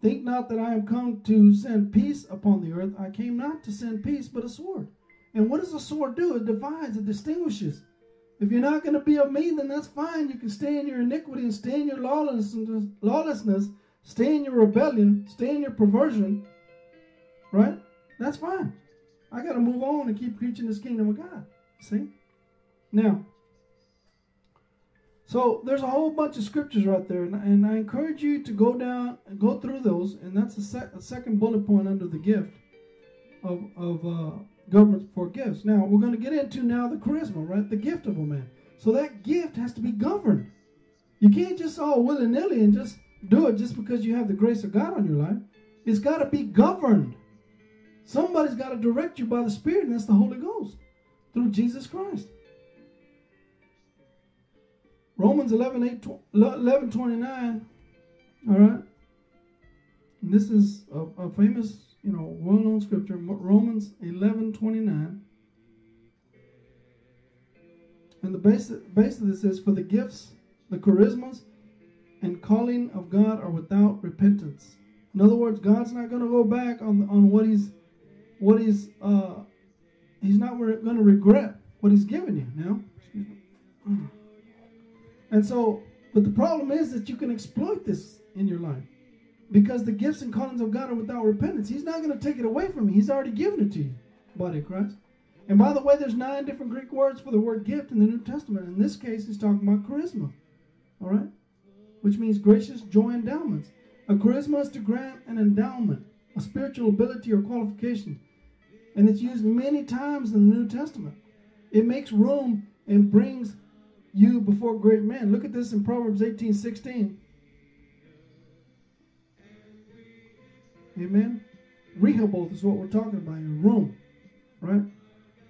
Think not that I am come to send peace upon the earth. I came not to send peace, but a sword. And what does a sword do? It divides, it distinguishes. If you're not going to be of me, then that's fine. You can stay in your iniquity and stay in your lawlessness, lawlessness, stay in your rebellion, stay in your perversion. Right? That's fine. I got to move on and keep preaching this kingdom of God. See? Now, so there's a whole bunch of scriptures right there, and, and I encourage you to go down go through those, and that's a, a second bullet point under the gift of, of uh, government for gifts. Now we're going to get into now the charisma, right? The gift of a man. So that gift has to be governed. You can't just all willy nilly and just do it just because you have the grace of God on your life. It's got to be governed. Somebody's got to direct you by the Spirit, and that's the Holy Ghost through Jesus Christ. Romans 11, 8, 11 29. All right. And this is a, a famous, you know, well known scripture. Romans 11, 29. And the base, base of this is for the gifts, the charismas, and calling of God are without repentance. In other words, God's not going to go back on on what he's what he's uh he's not going to regret what he's given you. Now, and so, but the problem is that you can exploit this in your life because the gifts and callings of God are without repentance. He's not going to take it away from you. He's already given it to you, body of Christ. And by the way, there's nine different Greek words for the word gift in the New Testament. In this case, he's talking about charisma, all right, which means gracious joy endowments. A charisma is to grant an endowment, a spiritual ability or qualification, and it's used many times in the New Testament. It makes room and brings you before great men. Look at this in Proverbs 18 16. Amen. Rehoboth is what we're talking about here. Room. Right?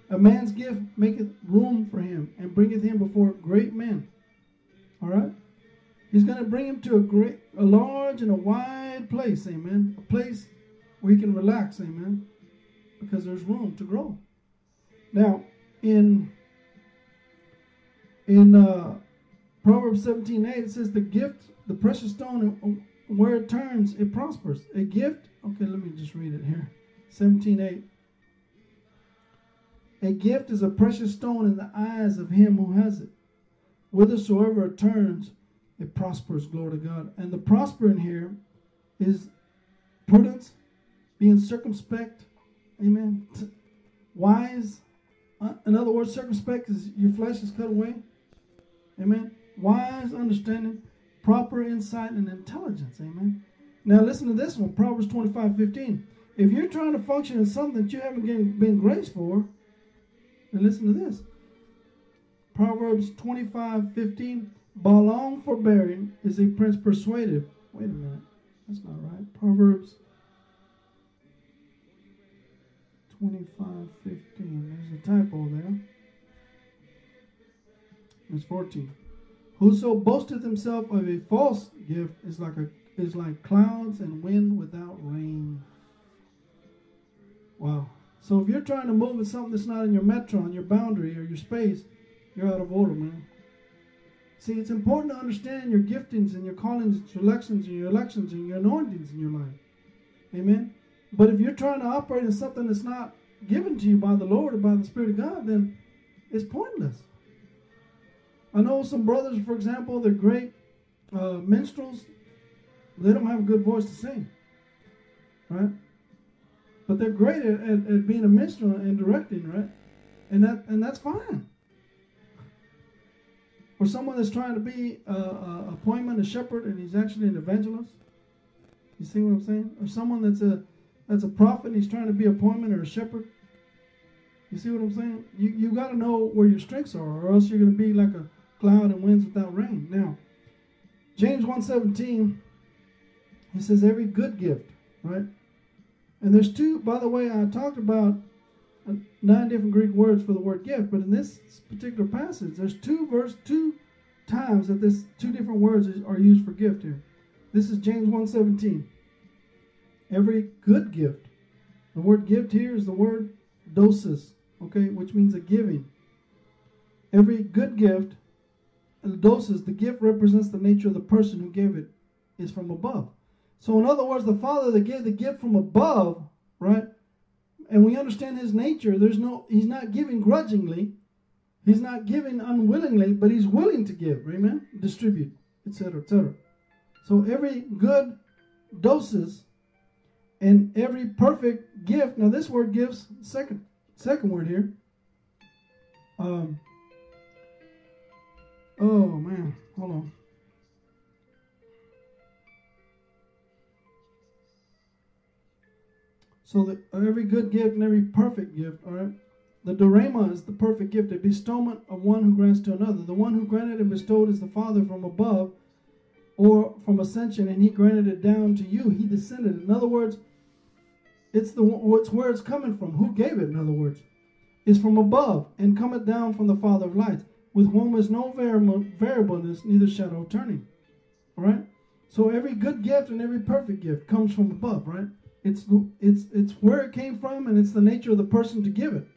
A man's gift maketh room for him and bringeth him before great men. All right? He's going to bring him to a great, a large and a wide place. Amen. A place where he can relax. Amen. Because there's room to grow. Now, in in uh, Proverbs 17 8, it says, The gift, the precious stone, uh, where it turns, it prospers. A gift, okay, let me just read it here. 17 8. A gift is a precious stone in the eyes of him who has it. Whithersoever it turns, it prospers. Glory to God. And the prospering here is prudence, being circumspect. Amen. Wise. Uh, in other words, circumspect is your flesh is cut away. Amen. Wise understanding, proper insight, and intelligence. Amen. Now listen to this one, Proverbs 25, 15. If you're trying to function in something that you haven't been graced for, then listen to this. Proverbs 25, 15. By long forbearing is a prince persuaded. Wait a minute. That's not right. Proverbs 25, 15. There's a typo there. Verse 14. Whoso boasteth himself of a false gift is like a is like clouds and wind without rain. Wow. So if you're trying to move in something that's not in your metron, your boundary, or your space, you're out of order, man. See, it's important to understand your giftings and your callings, your elections and your elections and your anointings in your life. Amen. But if you're trying to operate in something that's not given to you by the Lord or by the Spirit of God, then it's pointless. I know some brothers, for example, they're great uh, minstrels. They don't have a good voice to sing, right? But they're great at, at, at being a minstrel and directing, right? And that and that's fine. Or someone that's trying to be a, a poimen, a shepherd, and he's actually an evangelist. You see what I'm saying? Or someone that's a that's a prophet and he's trying to be a poimen or a shepherd. You see what I'm saying? You you got to know where your strengths are, or else you're going to be like a cloud and winds without rain. Now, James 1:17, he says every good gift, right? And there's two, by the way, I talked about uh, nine different Greek words for the word gift, but in this particular passage, there's two verse two times that this two different words are used for gift here. This is James 1:17. Every good gift. The word gift here is the word dosis, okay, which means a giving. Every good gift, dosis, the gift represents the nature of the person who gave it, is from above. So, in other words, the Father that gave the gift from above, right? And we understand his nature. There's no, he's not giving grudgingly. He's not giving unwillingly, but he's willing to give. Amen? Distribute, etc., etc. So every good dosis and every perfect gift. Now this word gives second second word here. Um. Oh man, hold on. So that every good gift and every perfect gift, all right? The dorema is the perfect gift, a bestowment of one who grants to another. The one who granted and bestowed is the Father from above or from ascension, and he granted it down to you. He descended. In other words, it's the it's where it's coming from. Who gave it, in other words? Is from above and cometh down from the Father of lights, with whom is no variableness, neither shadow of turning. All right? So every good gift and every perfect gift comes from above, right? It's it's it's where it came from, and it's the nature of the person to give it.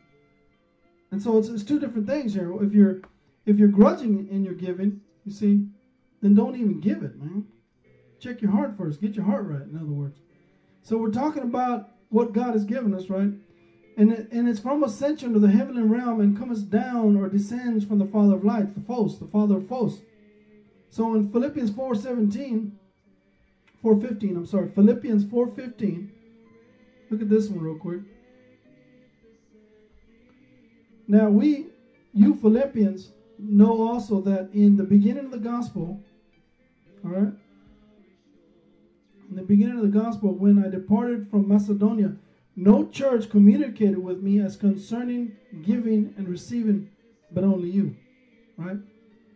And so it's, it's two different things here. If you're if you're grudging in your giving, you see, then don't even give it, man. Check your heart first. Get your heart right. In other words, so we're talking about what God has given us, right? And it, and it's from ascension to the heavenly realm and comes down or descends from the Father of lights, the Phos, the Father of Phos. So in Philippians 4:17, 4:15, I'm sorry, Philippians 4:15. Look at this one real quick. Now we, you Philippians, know also that in the beginning of the gospel, all right, in the beginning of the gospel, when I departed from Macedonia, no church communicated with me as concerning giving and receiving, but only you, right?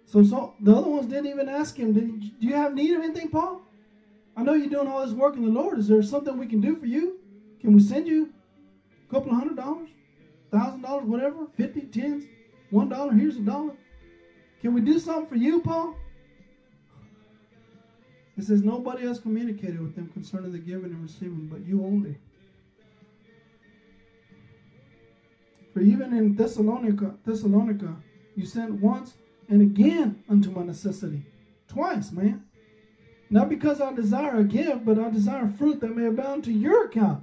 So, so the other ones didn't even ask him, do you have need of anything, Paul? I know you're doing all this work in the Lord. Is there something we can do for you? Can we send you a couple of hundred dollars, thousand dollars, whatever, fifty, tens, one dollar? Here's a dollar. Can we do something for you, Paul? It says nobody else communicated with them concerning the giving and receiving, but you only. For even in Thessalonica, Thessalonica, you sent once and again unto my necessity. Twice, man. Not because I desire a gift, but I desire fruit that may abound to your account.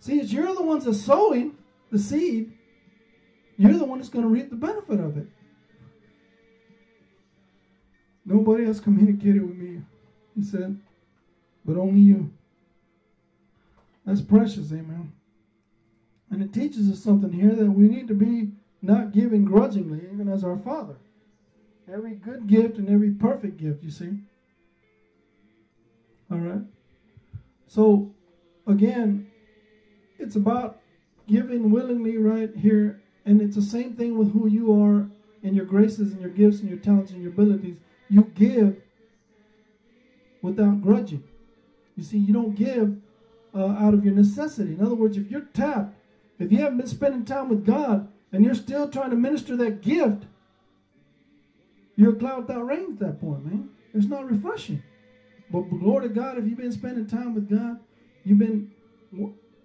See, it's you're the ones that sowing the seed. You're the one that's going to reap the benefit of it. Nobody else communicated with me, he said, but only you. That's precious, amen. And it teaches us something here that we need to be not giving grudgingly, even as our Father. Every good gift and every perfect gift, you see. All right. So, again, it's about giving willingly right here. And it's the same thing with who you are and your graces and your gifts and your talents and your abilities. You give without grudging. You see, you don't give uh, out of your necessity. In other words, if you're tapped, if you haven't been spending time with God and you're still trying to minister that gift, you're a cloud without rain at that point, man. It's not refreshing. But glory to God, if you've been spending time with God, you've been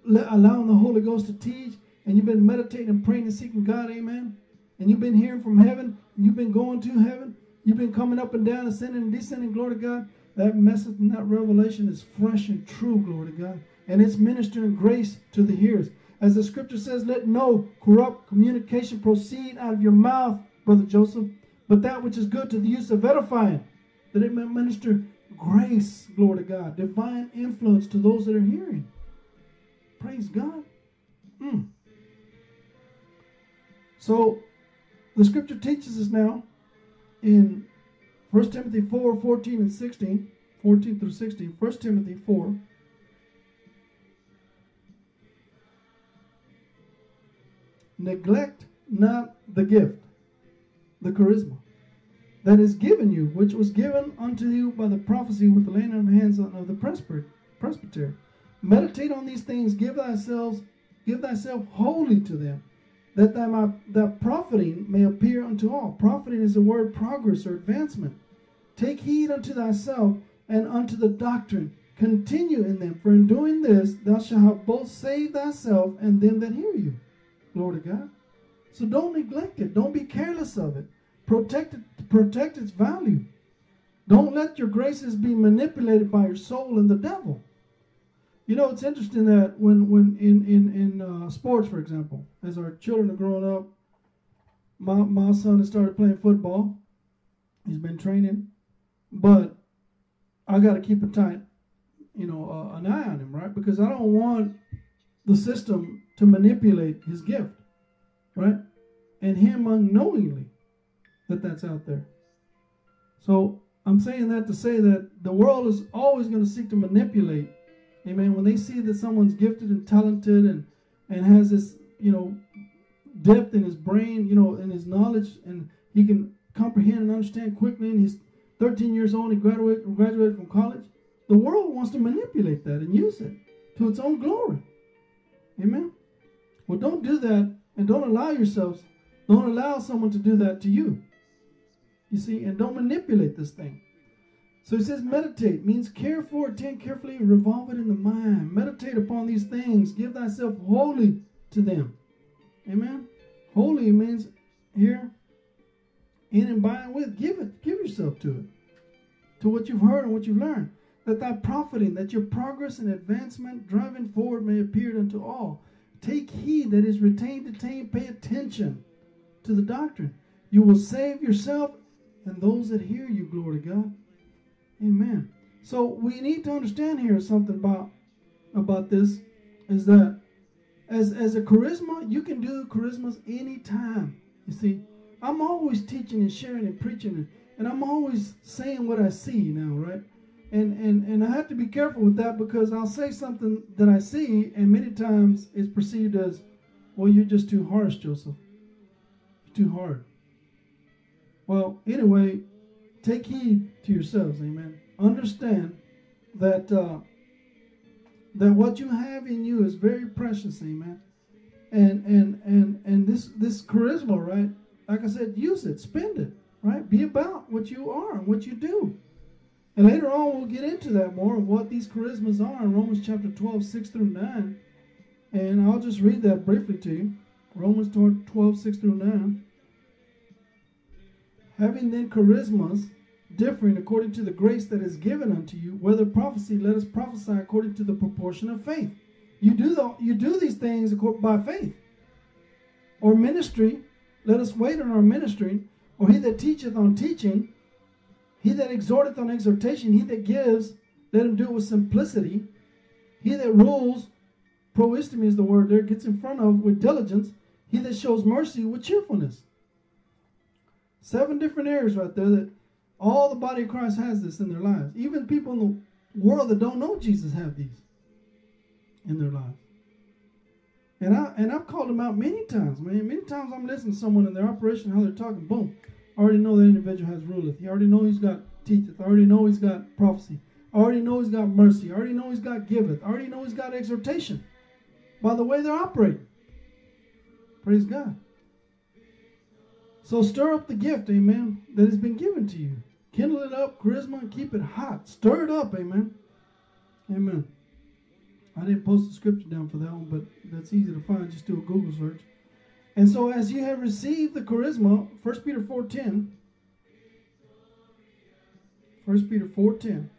allowing the Holy Ghost to teach, and you've been meditating and praying and seeking God, amen. And you've been hearing from heaven, you've been going to heaven, you've been coming up and down, ascending and descending, glory to God. That message and that revelation is fresh and true, glory to God. And it's ministering grace to the hearers. As the scripture says, let no corrupt communication proceed out of your mouth, Brother Joseph, but that which is good to the use of edifying, that it may minister grace, glory to God, divine influence to those that are hearing. Praise God. Mm. So the scripture teaches us now in 1 Timothy 4 14 and 16, 14 through 16, 1 Timothy 4. Neglect not the gift, the charisma, that is given you, which was given unto you by the prophecy with the laying on the hands of the presbyter. Meditate on these things, give thyself, give thyself wholly to them, that thy that profiting may appear unto all. Profiting is the word progress or advancement. Take heed unto thyself and unto the doctrine. Continue in them, for in doing this thou shalt both save thyself and them that hear you. Glory to God. So don't neglect it. Don't be careless of it. Protect it, protect its value. Don't let your graces be manipulated by your soul and the devil. You know, it's interesting that when, when in in in uh, sports, for example, as our children are growing up, my my son has started playing football. He's been training, but I got to keep a tight, you know, uh, an eye on him, right? Because I don't want the system to manipulate his gift, right? And him unknowingly that that's out there. So I'm saying that to say that the world is always going to seek to manipulate. Amen. When they see that someone's gifted and talented and and has this, you know, depth in his brain, you know, in his knowledge, and he can comprehend and understand quickly, and he's 13 years old, he graduated graduated from college. The world wants to manipulate that and use it to its own glory. Amen. Well, don't do that, and don't allow yourselves, don't allow someone to do that to you. You see, and don't manipulate this thing. So he says, meditate means care for, attend carefully, revolve it in the mind. Meditate upon these things. Give thyself wholly to them. Amen. Holy means here, in and by and with. Give it. Give yourself to it. To what you've heard and what you've learned. That thy profiting, that your progress and advancement driving forward may appear unto all. Take heed that is retained, detained, pay attention to the doctrine. You will save yourself and those that hear you, glory to God. Amen. So we need to understand here something about about this is that as as a charisma, you can do charismas anytime. You see, I'm always teaching and sharing and preaching and, and I'm always saying what I see now, right? And and and I have to be careful with that because I'll say something that I see and many times it's perceived as, well, you're just too harsh, Joseph. Too hard. Well, anyway, take heed to yourselves, amen. Understand that uh, that what you have in you is very precious, amen. And and and and this this charisma, right? Like I said, use it, spend it, right? Be about what you are and what you do. And later on, we'll get into that more of what these charismas are in Romans chapter 12, 6 through 9. And I'll just read that briefly to you. Romans 12, 6 through 9. Having then charismas differing according to the grace that is given unto you, whether prophecy, let us prophesy according to the proportion of faith. You do the, you do these things by faith. Or ministry, let us wait on our ministry. Or he that teacheth on teaching, he that exhorteth on exhortation, he that gives, let him do it with simplicity. He that rules, proistemi is the word there, gets in front of with diligence. He that shows mercy with cheerfulness. Seven different areas right there that all the body of Christ has this in their lives. Even people in the world that don't know Jesus have these in their lives. And I and I've called them out many times, man. Many times I'm listening to someone in their operation, how they're talking, boom. I already know that individual has ruleth. He already know he's got teacheth. I already know he's got prophecy. I already know he's got mercy. I already know he's got giveth. I already know he's got exhortation. By the way they're operating. Praise God. So stir up the gift, amen, that has been given to you. Kindle it up, charisma, and keep it hot. Stir it up, amen. Amen. I didn't post the scripture down for that one, but that's easy to find. Just do a Google search. And so as you have received the charisma, 1 Peter 4.10, 1 Peter 4.10,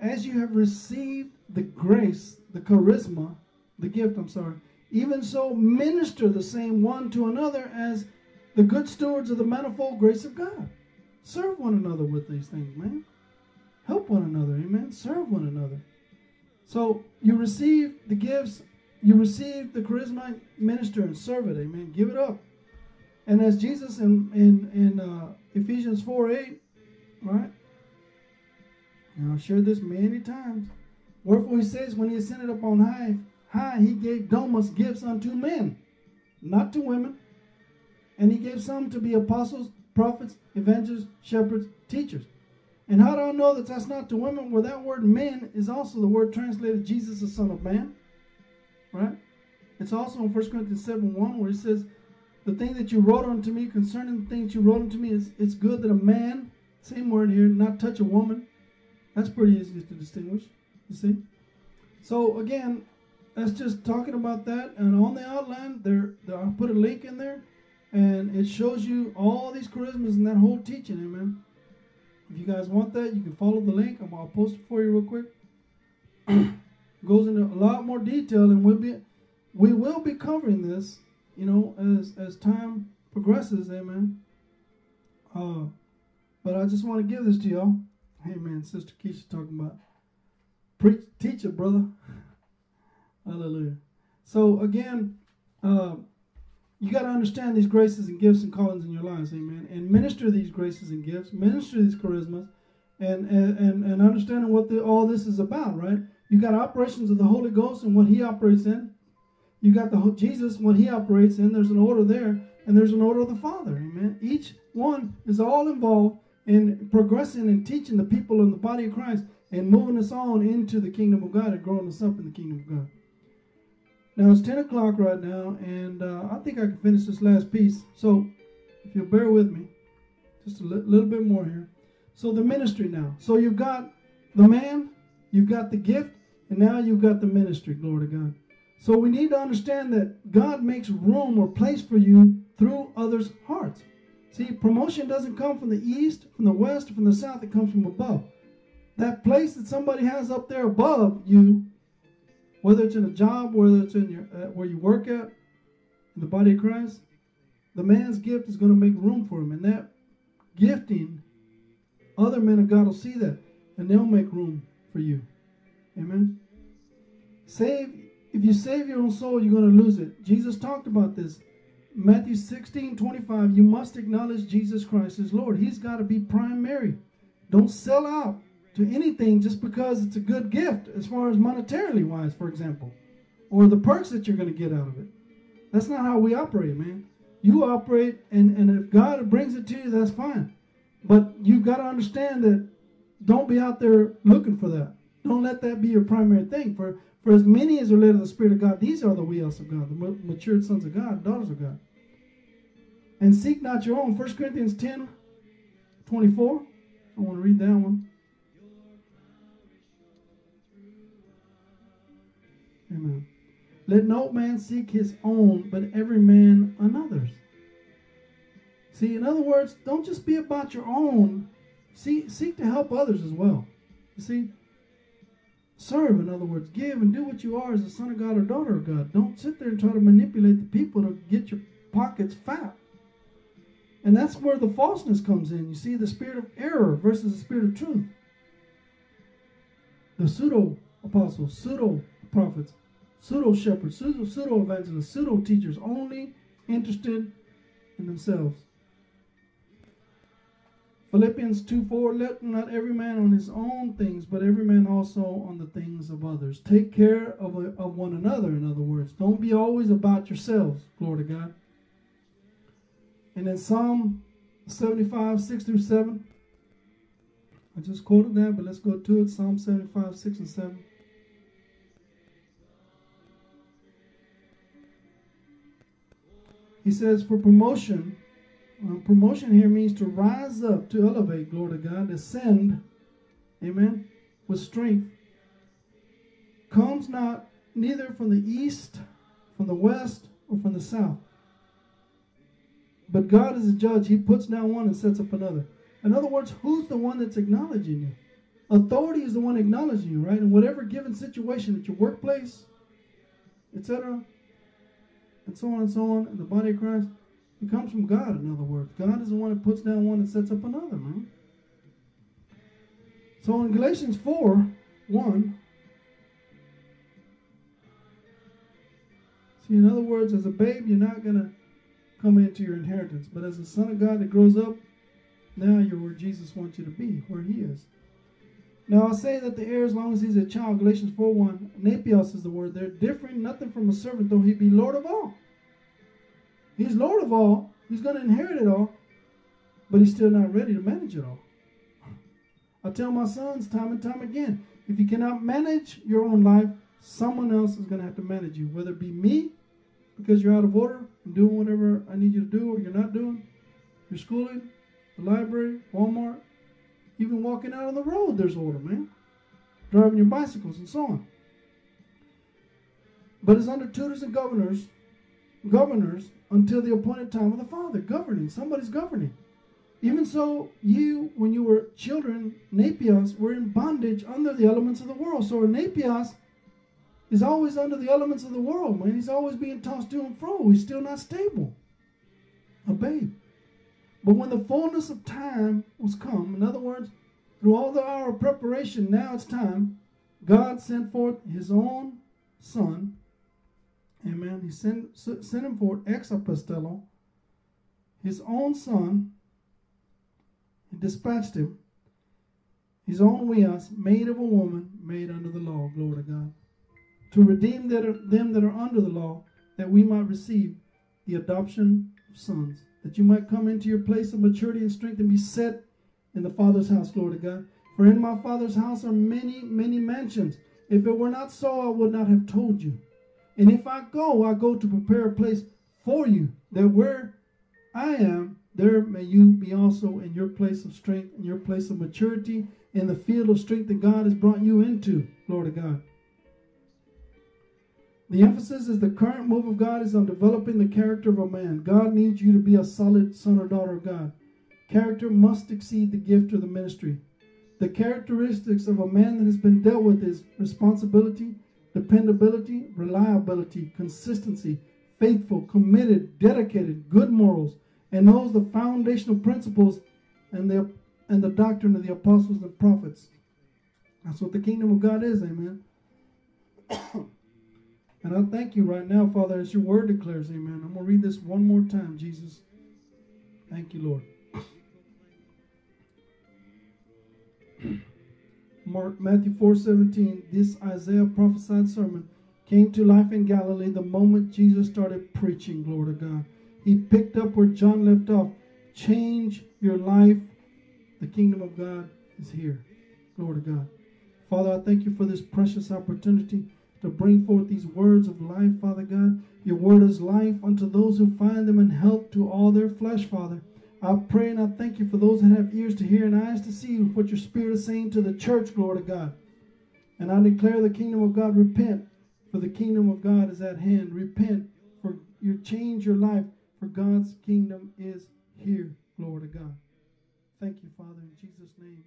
as you have received the grace, the charisma, the gift, I'm sorry, even so minister the same one to another as the good stewards of the manifold grace of God. Serve one another with these things, man. Help one another, amen. Serve one another. So you receive the gifts, you receive the charisma, minister and serve it, amen. Give it up. And as Jesus in in in uh, Ephesians four eight, right? And I've shared this many times. Wherefore he says, when he ascended up on high, high he gave domus gifts unto men, not to women. And he gave some to be apostles, prophets, evangelists, shepherds, teachers. And how do I know that that's not to women? Well, that word men is also the word translated Jesus, the Son of Man. It's also in 1 Corinthians 7 1 where it says, The thing that you wrote unto me concerning the things you wrote unto me is it's good that a man, same word here, not touch a woman. That's pretty easy to distinguish, you see? So again, that's just talking about that. And on the outline, there, there I'll put a link in there, and it shows you all these charismas and that whole teaching, amen. If you guys want that, you can follow the link. I'm, I'll post it for you real quick. Goes into a lot more detail, and we'll be we will be covering this, you know, as as time progresses, amen. Uh, but I just want to give this to y'all. Hey man, Sister Keisha talking about preach, teach it, brother. Hallelujah. So again, uh, you got to understand these graces and gifts and callings in your lives, amen. And minister these graces and gifts, minister these charismas, and and and, and understanding what the, all this is about, right? You got operations of the Holy Ghost and what He operates in. You got the Jesus what He operates in. There's an order there, and there's an order of the Father, amen. Each one is all involved in progressing and teaching the people in the body of Christ and moving us on into the kingdom of God and growing us up in the kingdom of God. Now it's 10 o'clock right now, and uh, I think I can finish this last piece. So if you'll bear with me, just a li- little bit more here. So the ministry now. So you've got the man, you've got the gift, and now you've got the ministry. Glory to God. So we need to understand that God makes room or place for you through others' hearts. See, promotion doesn't come from the east, from the west, from the south. It comes from above. That place that somebody has up there above you whether it's in a job, whether it's in your uh, where you work at, in the body of Christ, the man's gift is going to make room for him, and that gifting, other men of God will see that, and they'll make room for you. Amen. Save if you save your own soul, you're going to lose it. Jesus talked about this. Matthew 16, 25, you must acknowledge Jesus Christ as Lord. He's got to be primary. Don't sell out to anything just because it's a good gift, as far as monetarily wise, for example, or the perks that you're going to get out of it. That's not how we operate, man. You operate, and, and if God brings it to you, that's fine. But you've got to understand that don't be out there looking for that. Don't let that be your primary thing. For, for as many as are led of the Spirit of God, these are the huios of God, the matured sons of God, daughters of God. And seek not your own. 1 Corinthians 10 24. I want to read that one. Amen. Let no man seek his own, but every man another's. See, in other words, don't just be about your own. See, seek to help others as well. You see, serve, in other words, give and do what you are as a son of God or daughter of God. Don't sit there and try to manipulate the people to get your pockets fat. And that's where the falseness comes in. You see, the spirit of error versus the spirit of truth. The pseudo apostles, pseudo prophets, pseudo shepherds, pseudo, evangelists, pseudo teachers, only interested in themselves. Philippians 2 4, let not every man on his own things, but every man also on the things of others. Take care of, of one another, in other words. Don't be always about yourselves. Glory to God. And in Psalm 75, 6 through 7, I just quoted that, but let's go to it. Psalm 75, 6 and 7. He says, for promotion, um, promotion here means to rise up, to elevate, glory to God, ascend, amen, with strength. Comes not neither from the east, from the west, or from the south. But God is a judge. He puts down one and sets up another. In other words, who's the one that's acknowledging you? Authority is the one acknowledging you, right? In whatever given situation at your workplace, etc., and so on and so on, in the body of Christ, it comes from God, in other words. God is the one that puts down one and sets up another, man. So in Galatians 4 1, see, in other words, as a babe, you're not going to come into your inheritance. But as a son of God that grows up, now you're where Jesus wants you to be, where he is. Now I'll say that the heir, as long as he's a child, Galatians 4 1, Nepios is the word. They're different, nothing from a servant, though he be Lord of all. He's Lord of all. He's going to inherit it all, but he's still not ready to manage it all. I tell my sons time and time again if you cannot manage your own life, someone else is going to have to manage you, whether it be me, because you're out of order and doing whatever I need you to do or you're not doing, your schooling, the library, Walmart, even walking out on the road, there's order, man. Driving your bicycles and so on. But it's under tutors and governors, governors until the appointed time of the Father, governing. Somebody's governing. Even so, you, when you were children, Nepios, were in bondage under the elements of the world. So Nepios is always under the elements of the world, man. He's always being tossed to and fro. He's still not stable. A babe. But when the fullness of time was come, in other words, through all the hour of preparation, now it's time, God sent forth his own son. Amen. He sent, sent him forth exapostello, his own son. He dispatched him, his own huios, made of a woman, made under the law. Glory to God. To redeem that are, them that are under the law, that we might receive the adoption of sons that you might come into your place of maturity and strength and be set in the Father's house, glory to God. For in my Father's house are many, many mansions. If it were not so, I would not have told you. And if I go, I go to prepare a place for you, that where I am, there may you be also in your place of strength, in your place of maturity, in the field of strength that God has brought you into, Lord of God. The emphasis is the current move of God is on developing the character of a man. God needs you to be a solid son or daughter of God. Character must exceed the gift or the ministry. The characteristics of a man that has been dealt with is responsibility, dependability, reliability, consistency, faithful, committed, dedicated, good morals, and knows the foundational principles and the and the doctrine of the apostles and prophets. That's what the kingdom of God is, amen. And I thank you right now, Father, as your word declares, amen. I'm going to read this one more time, Jesus. Thank you, Lord. Mark, Matthew 4 17, this Isaiah prophesied sermon came to life in Galilee the moment Jesus started preaching, glory to God. He picked up where John left off. Change your life. The kingdom of God is here. Glory to God. Father, I thank you for this precious opportunity to bring forth these words of life, Father God. Your word is life unto those who find them and help to all their flesh, Father. I pray and I thank you for those that have ears to hear and eyes to see what your spirit is saying to the church, glory to God. And I declare the kingdom of God, repent, for the kingdom of God is at hand. Repent, for you change your life, for God's kingdom is here, glory to God. Thank you, Father, in Jesus' name,